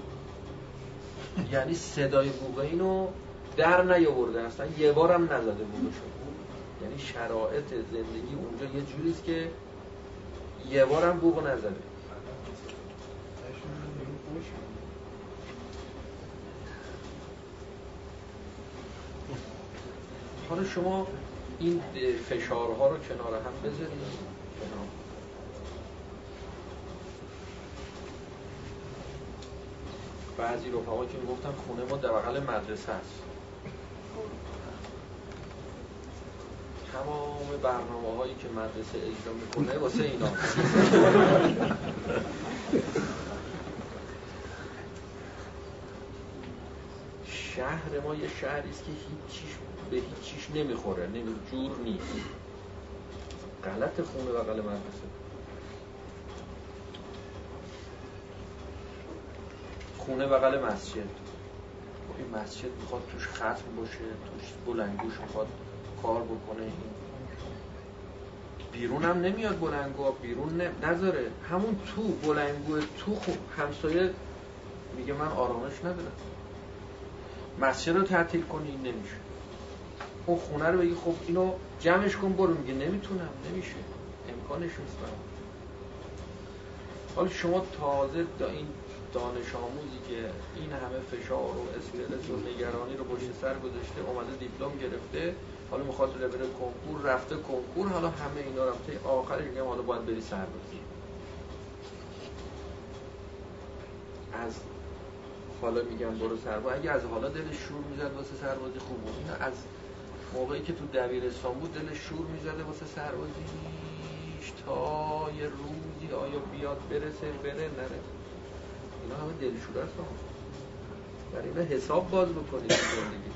یعنی صدای بوغ اینو در نیاورده اصلا یه بارم نزده بوغشو. یعنی شرایط زندگی اونجا یه جوریست که یه بارم بوغ نزده حالا شما این فشارها رو کنار هم بذارید. کنار بعضی رفقا که می‌گفتن خونه ما در بغل مدرسه است. تمام برنامه هایی که مدرسه اجرا می‌کنه واسه اینا. شهر ما یه شهری است که هیچ به هیچ چیش نمی‌خوره نمی جور نیست. غلط خونه بغل مدرسه. خونه بغل مسجد. این مسجد می‌خواد توش ختم باشه توش بلنگوش می‌خواد کار بکنه. این بیرون هم نمیاد بلنگو بیرون نذاره. همون تو بلنگو تو خوب همسایه میگه من آرامش ندارم. مسجد رو تعطیل کنی این نمیشه. اون خونه رو بگی خب اینو جمعش کن برو. میگه نمی‌تونم نمیشه. امکانش نیست برام حالا شما تازه دا این دانش آموزی که این همه فشار و استرس و نگرانی رو پشت سر گذاشته اومده دیپلم گرفته حالا می‌خواد بره کنکور رفته کنکور حالا همه اینا رو تا آخرش میگم حالا باید بری سربازی از حالا میگم برو سرباز اگه از حالا دلش شور می‌زد واسه سربازی خوب بود اینا از موقعی که تو دبیرستان بود دلش شور می‌زده واسه سربازیش تا یه روزی آیا بیاد برسه بره نره. اینا همه دلشور است. برای اینا حساب باز بکنید زندگی.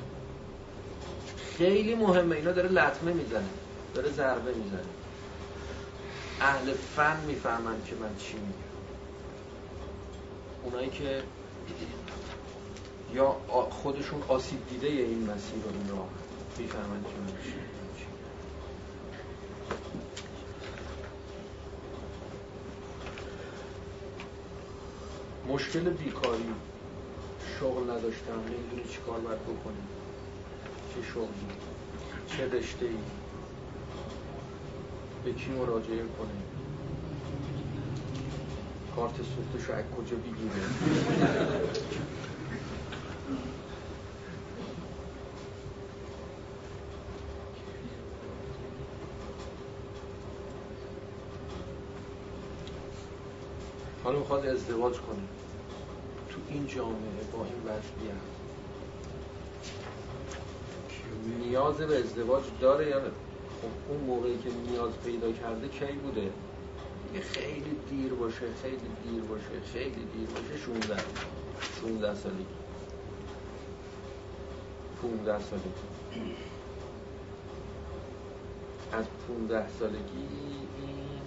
خیلی مهمه. اینا داره لطمه می‌زنه. داره ضربه می‌زنه. اهل فن می‌فهمن که من چی میگم. اونایی که یا خودشون آسیب دیده این مسیر رو راه می‌فهمن که مشکل بیکاری شغل نداشتم نمی‌دونی چی کار باید بکنی. چه شغلی چه رشته ای به کی مراجعه کنه کارت سوختش رو از کجا بگیره حالا می‌خواد ازدواج کنه. تو این جامعه با این وضعیت. نیاز به ازدواج داره یا نه؟ خب اون موقعی که نیاز پیدا کرده کی بوده؟ خیلی دیر باشه خیلی دیر باشه خیلی دیر باشه 16 16 سالی. 15 سالگی از 15 سالگی این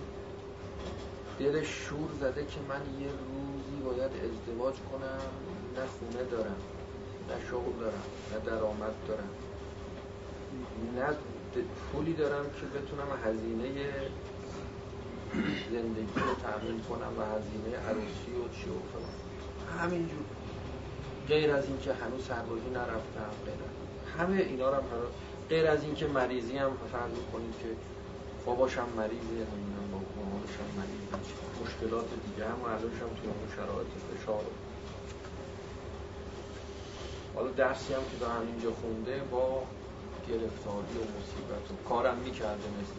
دلش شور زده که من یه روزی باید ازدواج کنم نه خونه دارم نه شغل دارم نه درآمد دارم. نه پولی دارم که بتونم هزینه زندگی رو تأمین کنم و هزینه عروسی و چی و فلان همینجور. غیر از اینکه هنوز سربازی نرفتم غیر همه اینا رو هم غیر از اینکه مریضی هم فرض کنید که باباشم مریضه نمی‌دونم با مامانشم مریضه مشکلات دیگه هم الانش هم توی اون شرایط فشار. حالا درسی هم که دارم اینجا خونده با گرفتاری و مصیبت و کارم می‌کرده مثل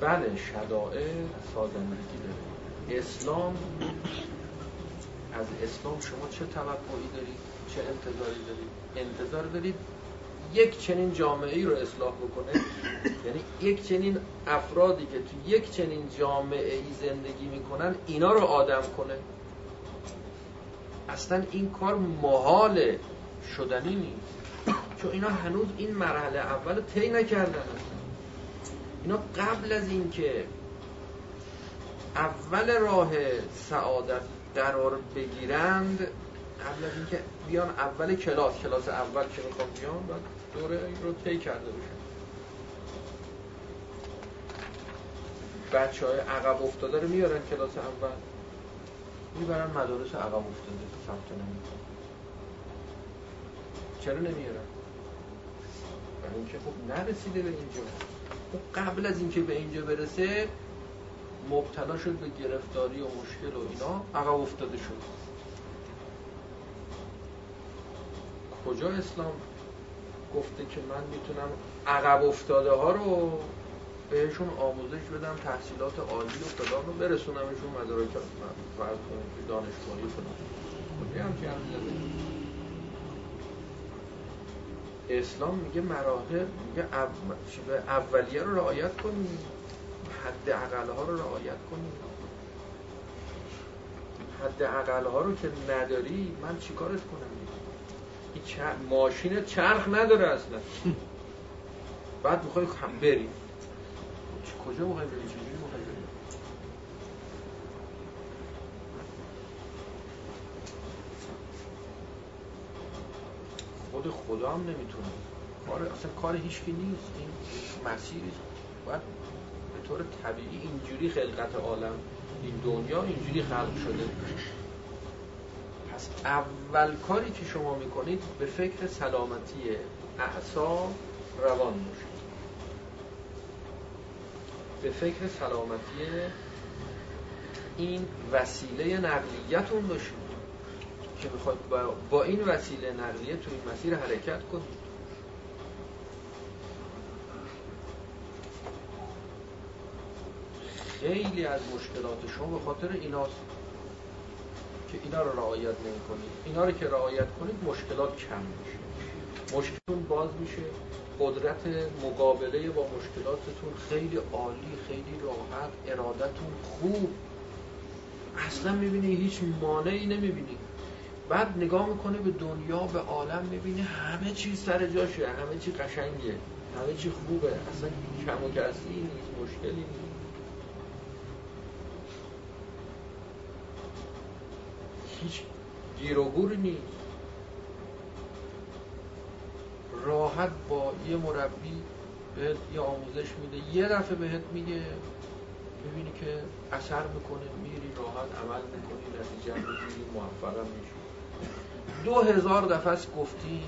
بله شدائع سازندگی داره اسلام از اسلام شما چه توقعی دارید؟ چه انتظاری دارید؟ انتظار دارید یک چنین جامعه ای رو اصلاح بکنه؟ یعنی یک چنین افرادی که تو یک چنین جامعه ای زندگی می‌کنن اینا رو آدم کنه؟ اصلا این کار محال شدنی نیست. چون اینا هنوز این مرحله اول طی نکردن. اینا قبل از اینکه اول راه سعادت قرار بگیرند قبل از اینکه بیان اول کلاس کلاس اول که می‌خوام بیان باید دوره این رو طی کرده باشن بچه های عقب افتاده رو میارن کلاس اول می‌برن مدارس عقب افتاده ثبت نمی‌کنن چرا نمیارن؟ برای اینکه خب نرسیده به اینجا. قبل از اینکه به اینجا برسه مبتلا شد به گرفتاری و مشکل و اینا. عقب افتاده شد. کجا اسلام گفته که من می‌تونم عقب افتاده ها رو بهشون آموزش بدم تحصیلات عالی و فلان رو برسونمشون مدارک فرض کنید دانشگاهی فلان. کجا هم که اسلام میگه مراحل میگه اولیه رو رعایت کنید حد اقل ها رو رعایت کنید حد اقل ها رو که نداری من چیکارت کنم؟ این ماشین چرخ نداره اصلا. بعد می‌خوای بری کجا می‌خوای بری خود خدا هم نمی‌تونه. کار اصلا کار هیچکی نیست. این مسیری باید به طور طبیعی اینجوری خلقت عالم این دنیا اینجوری خلق شده. پس اول کاری که شما می‌کنید به فکر سلامتی اعصاب روان باشید. به فکر سلامتی این وسیله نقلیتون باشید. که می‌خواد با این وسیله نقلیه تو این مسیر حرکت کنید خیلی از مشکلات شما به خاطر ایناست که اینا رو رعایت نمی کنید اینا رو که رعایت کنید مشکلات کم میشه. مشکلتون باز میشه. قدرت مقابله با مشکلاتتون خیلی عالی خیلی راحت ارادتون خوب. اصلا می‌بینی هیچ مانعی نمی‌بینی. بعد نگاه می‌کنه به دنیا به عالم می‌بینه همه چیز سر جاشه همه چی قشنگه همه چی خوبه اصلا کم و کسی نیست مشکلی نیست. هیچ گیر نیست. راحت با یه مربی بهت یه آموزش میده یه دفعه بهت میگه می‌بینی که اثر می‌کنه میری راحت عمل می‌کنی نتیجه می‌گیری موفقم میشی. دو هزار دفعه گفتیم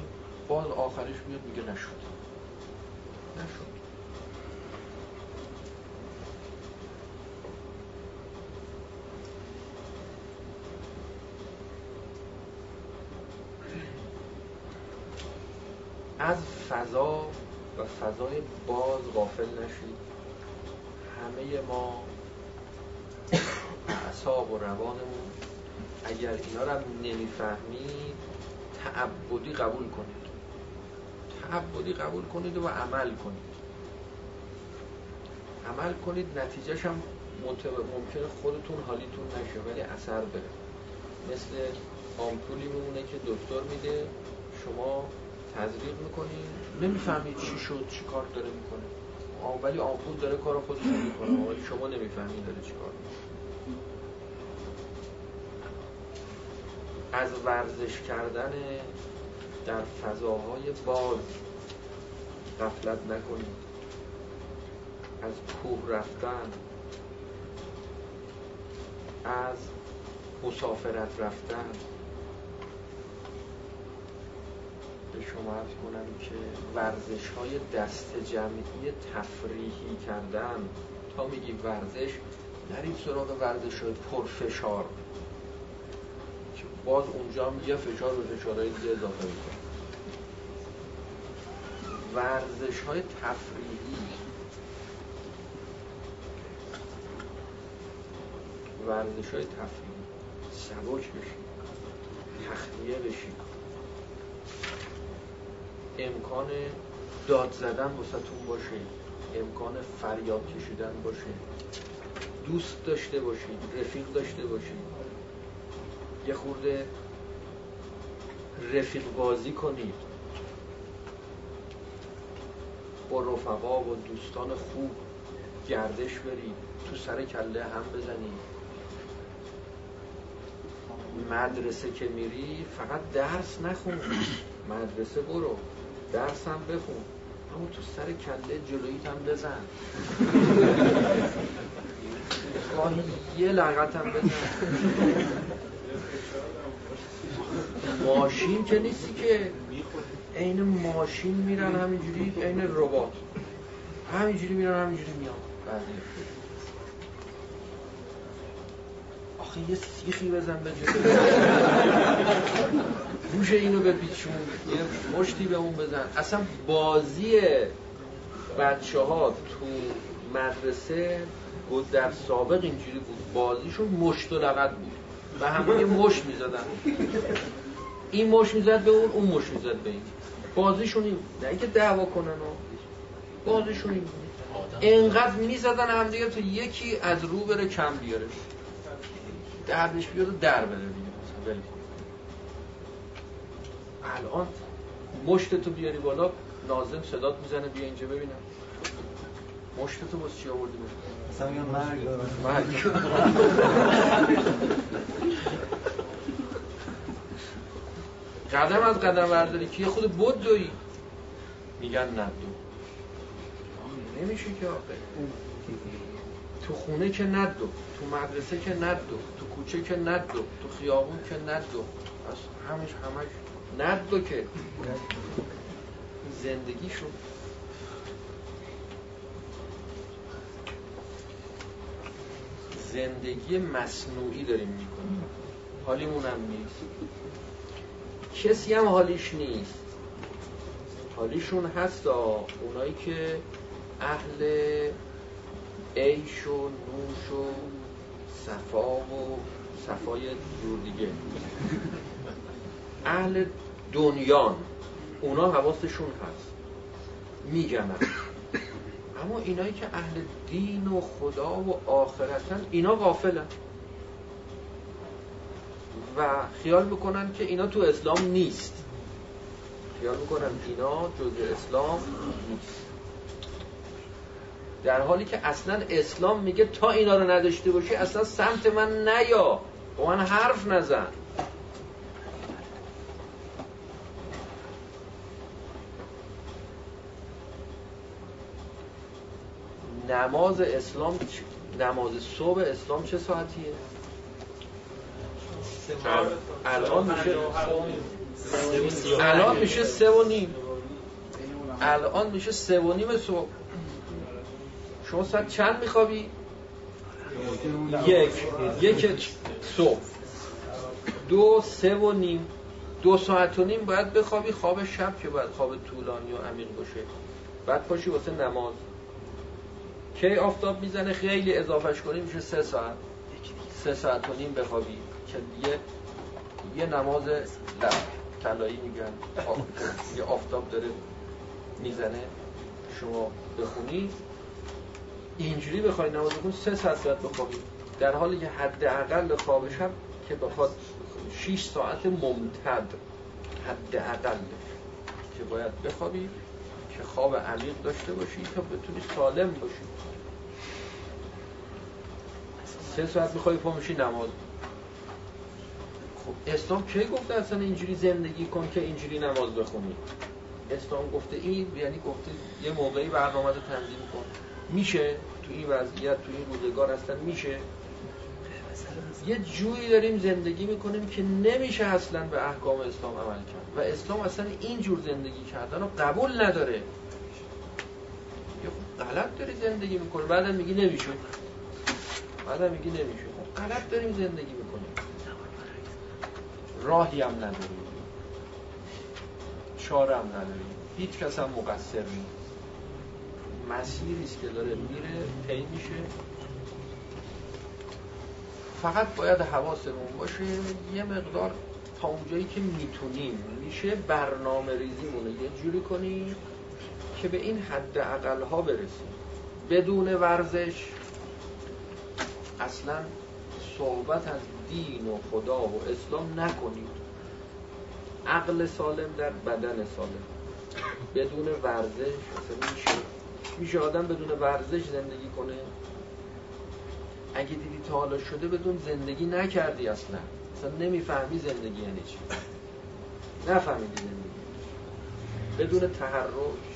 باز آخرش میاد میگه نشد. نشد. از فضا و فضای باز غافل نشید. همه ما اعصاب و روانمون اگر اینا رو نمی‌فهمید تعبدی قبول کنید. تعبدی قبول کنید و عمل کنید. عمل کنید نتیجهش هم ممکنه خودتون حالیتون نشه ولی اثر بره. مثل آمپولی میمونه که دکتر میده شما تزریق می‌کنید. نمی‌فهمید چی شد چی کار داره می‌کنه. ولی آمپول داره کار خودش می‌کنه ولی شما نمی‌فهمید داره چی کار می‌کنه. از ورزش کردن در فضاهای باز غفلت نکنید. از کوه رفتن از مسافرت رفتن. به شما ارز کنم که ورزش های دست جمعی تفریحی کردن. تا میگی ورزش نرید سراغ ورزش های پرفشار. باز اونجا هم یه فشار به فشارهای دیگه اضافه می‌کنه. ورزش های تفریحی. ورزش های تفریحی. سبک بشید تخلیه بشید امکان داد زدن واسهتون باشه. امکان فریاد کشیدن باشه. دوست داشته باشید. رفیق داشته باشید. یه خورده رفیق بازی کنید با رفقا و دوستان خوب گردش برید تو سر کله هم بزنید مدرسه که میری فقط درس نخون. مدرسه برو درس هم بخون. همون تو سر کله جلویت هم بزن. گاهی یه لغت هم بزن. ماشین که نیستی که عین ماشین میرن همینجوری عین ربات. همینجوری میرن همینجوری میان. بعدی آخه یه سیخی بزن به گوش اینو به بیچون یه مشتی به اون بزن. اصلا بازی بچه ها تو مدرسه بود در سابق اینجوری بود. بازیشون مشت و لغت بود. و همه یه مش می‌زدن. این مش می‌زد به اون اون مش می‌زد به این. بازیشون این نه اینکه دعوا کنن و بازیشون این انقدر می‌زدن هم دیگه تو یکی از رو بره کم بیاره. دردش بیاد و در بره دیگه الان مشت تو بیاری بالا نازم صدات می‌زنه بیا اینجا ببینم. مشت تو باز چی آوردی؟ مثلا میگم مرگ مرگ. قدم از قدم برداری. که خود بود دوی میگن نه دو نمیشه که آقه تو خونه که ندو تو مدرسه که ندو تو کوچه که ندو تو خیابون که ندو از همش همش ندو که زندگی شد زندگی مصنوعی داریم می‌کنیم. حالیمون هم نیست. کسی هم حالیش نیست. حالیشون هست اونایی که اهل عیش و نوش و صفا و صفای جور دیگه. اهل دنیان. اونا حواستشون هست. میگنن اما اینایی که اهل دین و خدا و آخرتن اینا غافلن. و خیال می‌کنن که اینا تو اسلام نیست. خیال می‌کنن اینا جز اسلام نیست. در حالی که اصلا اسلام میگه تا اینا رو نداشته باشی اصلا سمت من نیا. با من حرف نزن. نماز اسلام نماز صبح اسلام چه ساعتیه؟ الان میشه الان میشه سه و نیم. الان میشه سه و نیم صبح. شما ساعت چند میخوابی؟ یک. یک صبح. دو سه و نیم. دو ساعت و نیم باید بخوابی. خواب شب که باید خواب طولانی و عمیق باشه. بعد پاشی واسه نماز. کی آفتاب می‌زنه؟ خیلی اضافهش کنی میشه سه ساعت. سه ساعت و نیم بخوابی. که یه نماز لب طلایی میگن یه آفتاب داره می‌زنه شما بخونی. اینجوری بخوای نماز بخونی سه ساعت باید بخوابی. در حالی که حداقل خواب شب که بخواد 6 ساعت ممتد حداقل که باید بخوابی که خواب عمیق داشته باشی تا بتونی سالم باشی. سه ساعت می‌خوای پا میشی نماز خب اسلام کی گفته اصلا اینجوری زندگی کن که اینجوری نماز بخونی؟ اسلام گفته این یعنی گفته یه موقعی برنامه رو تنظیم کن. میشه؟ تو این وضعیت تو این روزگار هستن میشه؟ یه جویی داریم زندگی می‌کنیم که نمیشه اصلا به احکام اسلام عمل کرد. و اسلام اصلا این جور زندگی کردن رو قبول نداره. یه خب غلط داری زندگی می‌کنی. بعدم میگی نمیشه بعدم میگی نمیشه خب غلط داریم زندگی راهی هم نداریم. چاره هم نداریم. هیچ کس هم مقصر نیست. مسیری است که داره میره طی میشه. فقط باید حواسمون باشه یه مقدار تا اونجایی که می‌تونیم. میشه برنامه ریزیمونه یه جوری کنیم که به این حد اقل ها برسیم. بدون ورزش اصلا صحبت از دین و خدا و اسلام نکنید. عقل سالم در بدن سالم. بدون ورزش میشه میشه آدم بدون ورزش زندگی کنه؟ اگه دیدی تا حالا شده بدون زندگی نکردی اصلا. اصلا نمی‌فهمی زندگی یعنی چی. نفهمیدی زندگی بدون تحرک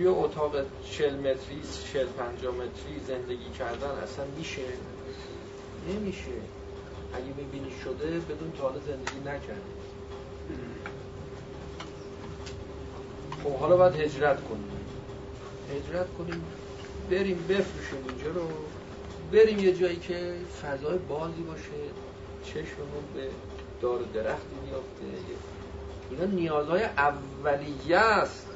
توی اتاق 40 متری 40 50 متری زندگی کردن اصلا میشه؟ نمیشه. اگه می‌بینی شده بدون تا حالا زندگی نکردی. خب حالا باید هجرت کنیم. هجرت کنیم بریم بفروشیم اینجا رو. بریم یه جایی که فضای بازی باشه. چشممون به دار درختی میافته. اینا نیازهای اولیه است.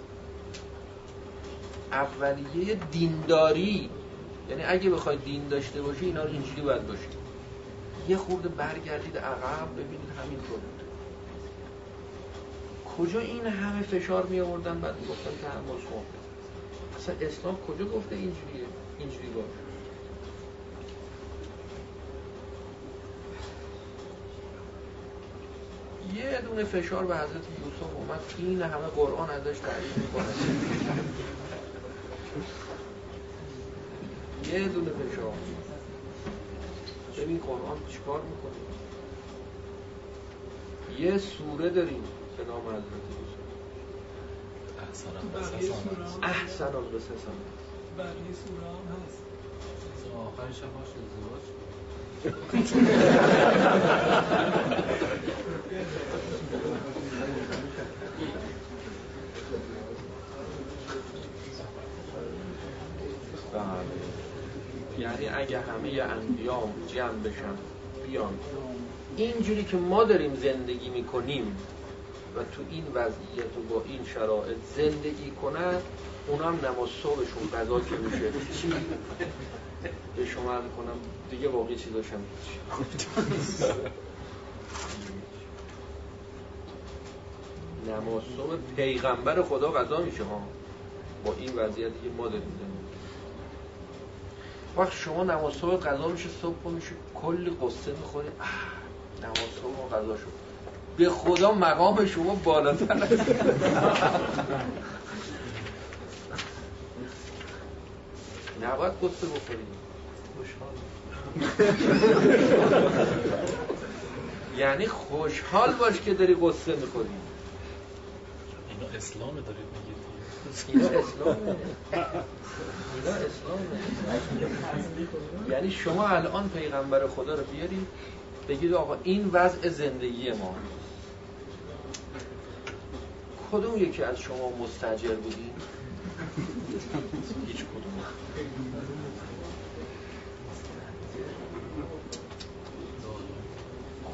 اولیه دینداری. یعنی اگه بخوای دین داشته باشی اینا رو اینجوری باید باشه یه خورده برگردید عقب ببینید همین طور کجا این همه فشار می آوردن؟ بعد گفتن تحمل کن اصلا اسلام کجا گفته اینجوریه اینجوری باشه؟ یه دونه فشار به حضرت یوسف اومد. این همه قرآن ازش تعریف می‌کنه. یه دونه فشار. ببین قرآن چیکار می‌کنه؟ یه سوره داریم به نام حضرت احسن به سه سال بقیه سوره هم هست. آخرش هم باشه ازدواج. یعنی اگه همه انبیام جمع بشن بیان. اینجوری که ما داریم زندگی می‌کنیم و تو این وضعیت و با این شرایط زندگی کنن اونا هم نماز صبحشون غذا که میشه. چی؟ به شما عرض کنم دیگه واقعی چیزاشم نماز صبح پیغمبر خدا غذا میشه ها. با این وضعیتی که ما داریم زندگی وقت شما نماز صبح غذا میشه صبح میشه کلی قصه می‌خوری. نماز صبح غذا شد. به خدا مقام شما بالاتر است. نباید قصه بخورید یعنی خوشحال باش که داری قصه می‌خوری. اینا اسلام دارید میگید یعنی شما الان پیغمبر خدا رو بیارید بگید آقا این وضع زندگی ما. کدوم یکی از شما مستجر بودی؟ هیچ کدوم.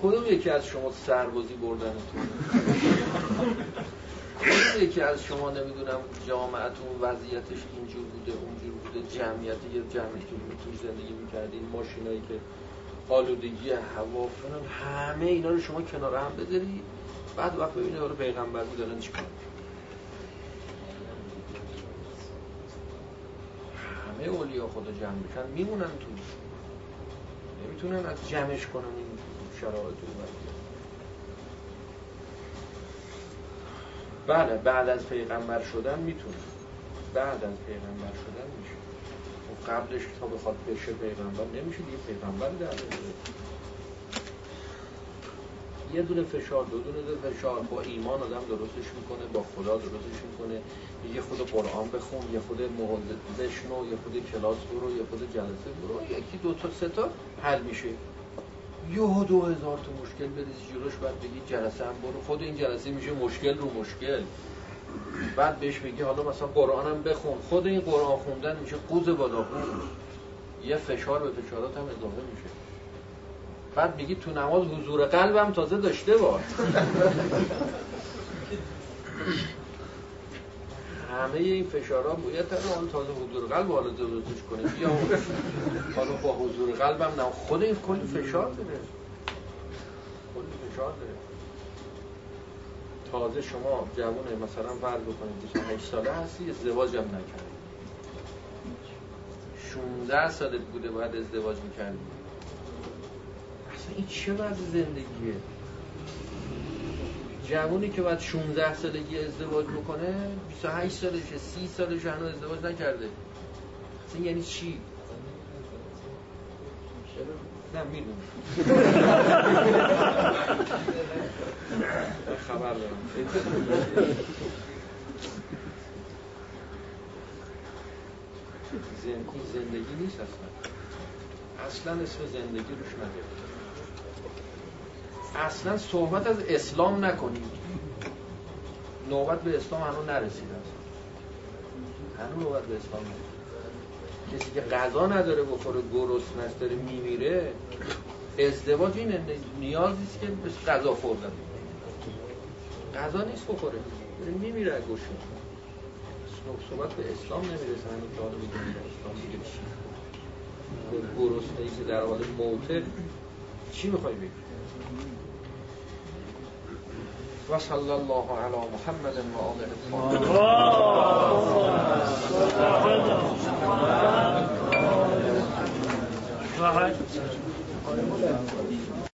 کدوم یکی از شما سربازی بردنتون؟ کدوم یکی از شما نمی‌دونم جامعتون وضعیتش اینجور بوده اونجور بوده جمعیت یه جمعی تو زندگی می‌کردین ماشینایی که آلودگی هوا فلان همه اینا رو شما کنار هم بذاری بعد وقت ببینید رو پیغمبر دارن چیکار؟ همه اولیا خدا جمع میشن میمونن تو. نمی‌تونن از جمعش کنن این شرایط رو. بله بعد از پیغمبر شدن می‌تونه. بعد از پیغمبر شدن میشه. و قبلش تا بخواد بشه پیغمبر نمیشه دیگه پیغمبر در یه دونه فشار دو دونه دونه فشار با ایمان آدم درستش می‌کنه با خدا درستش می‌کنه. یه خود قرآن بخون یه خود مقاله بشنو یه خود کلاس برو یه خود جلسه برو یکی دو تا سه تا حل میشه. یه دو هزار تا مشکل بریزی جلوش بعد بگی جلسه هم برو. خود این جلسه میشه مشکل رو مشکل. بعد بهش بگی حالا مثلا قرآن هم بخون. خود این قرآن خوندن میشه قوز بالا یه فشار به فشارات هم اضافه میشه. بعد میگی تو نماز حضور قلبم تازه داشته باش. همه این فشارها باید اون تازه حضور قلب حالا درستش کنه. بیا حالا با حضور قلبم نه خود این کلی فشار داره. کلی فشار داره. تازه شما جوونه مثلا فرض بکنید 28 ساله هستی ازدواج هم نکردی 16 سالت بوده باید ازدواج می‌کردی. اصلا این چه وضع زندگیه؟ جوونی که باید 16 سالگی ازدواج بکنه 28 سالشه 30 سالش هنوز ازدواج نکرده. اصلا یعنی چی؟ نه می‌دونم. خبر دارم. زندگی زندگی نیست اصلا. اصلا اسم زندگی روش نگرد اصلا صحبت از اسلام نکنیم. نوبت به اسلام هنوز نرسیده هنوز نوبت به اسلام نرسید کسی که غذا نداره بخوره گرسنه داره میمیره ازدواج این نیازی است که به غذا خوردن غذا نیست بخوره. داره میمیره گوشه صحبت به اسلام نمی‌رسه. هنوز که حالا بگیم اسلام میگه چی. به گرسنه ای که در حال موته. چی می‌خوای بگی؟ و صلی الله علی محمد و آله الطاهرین.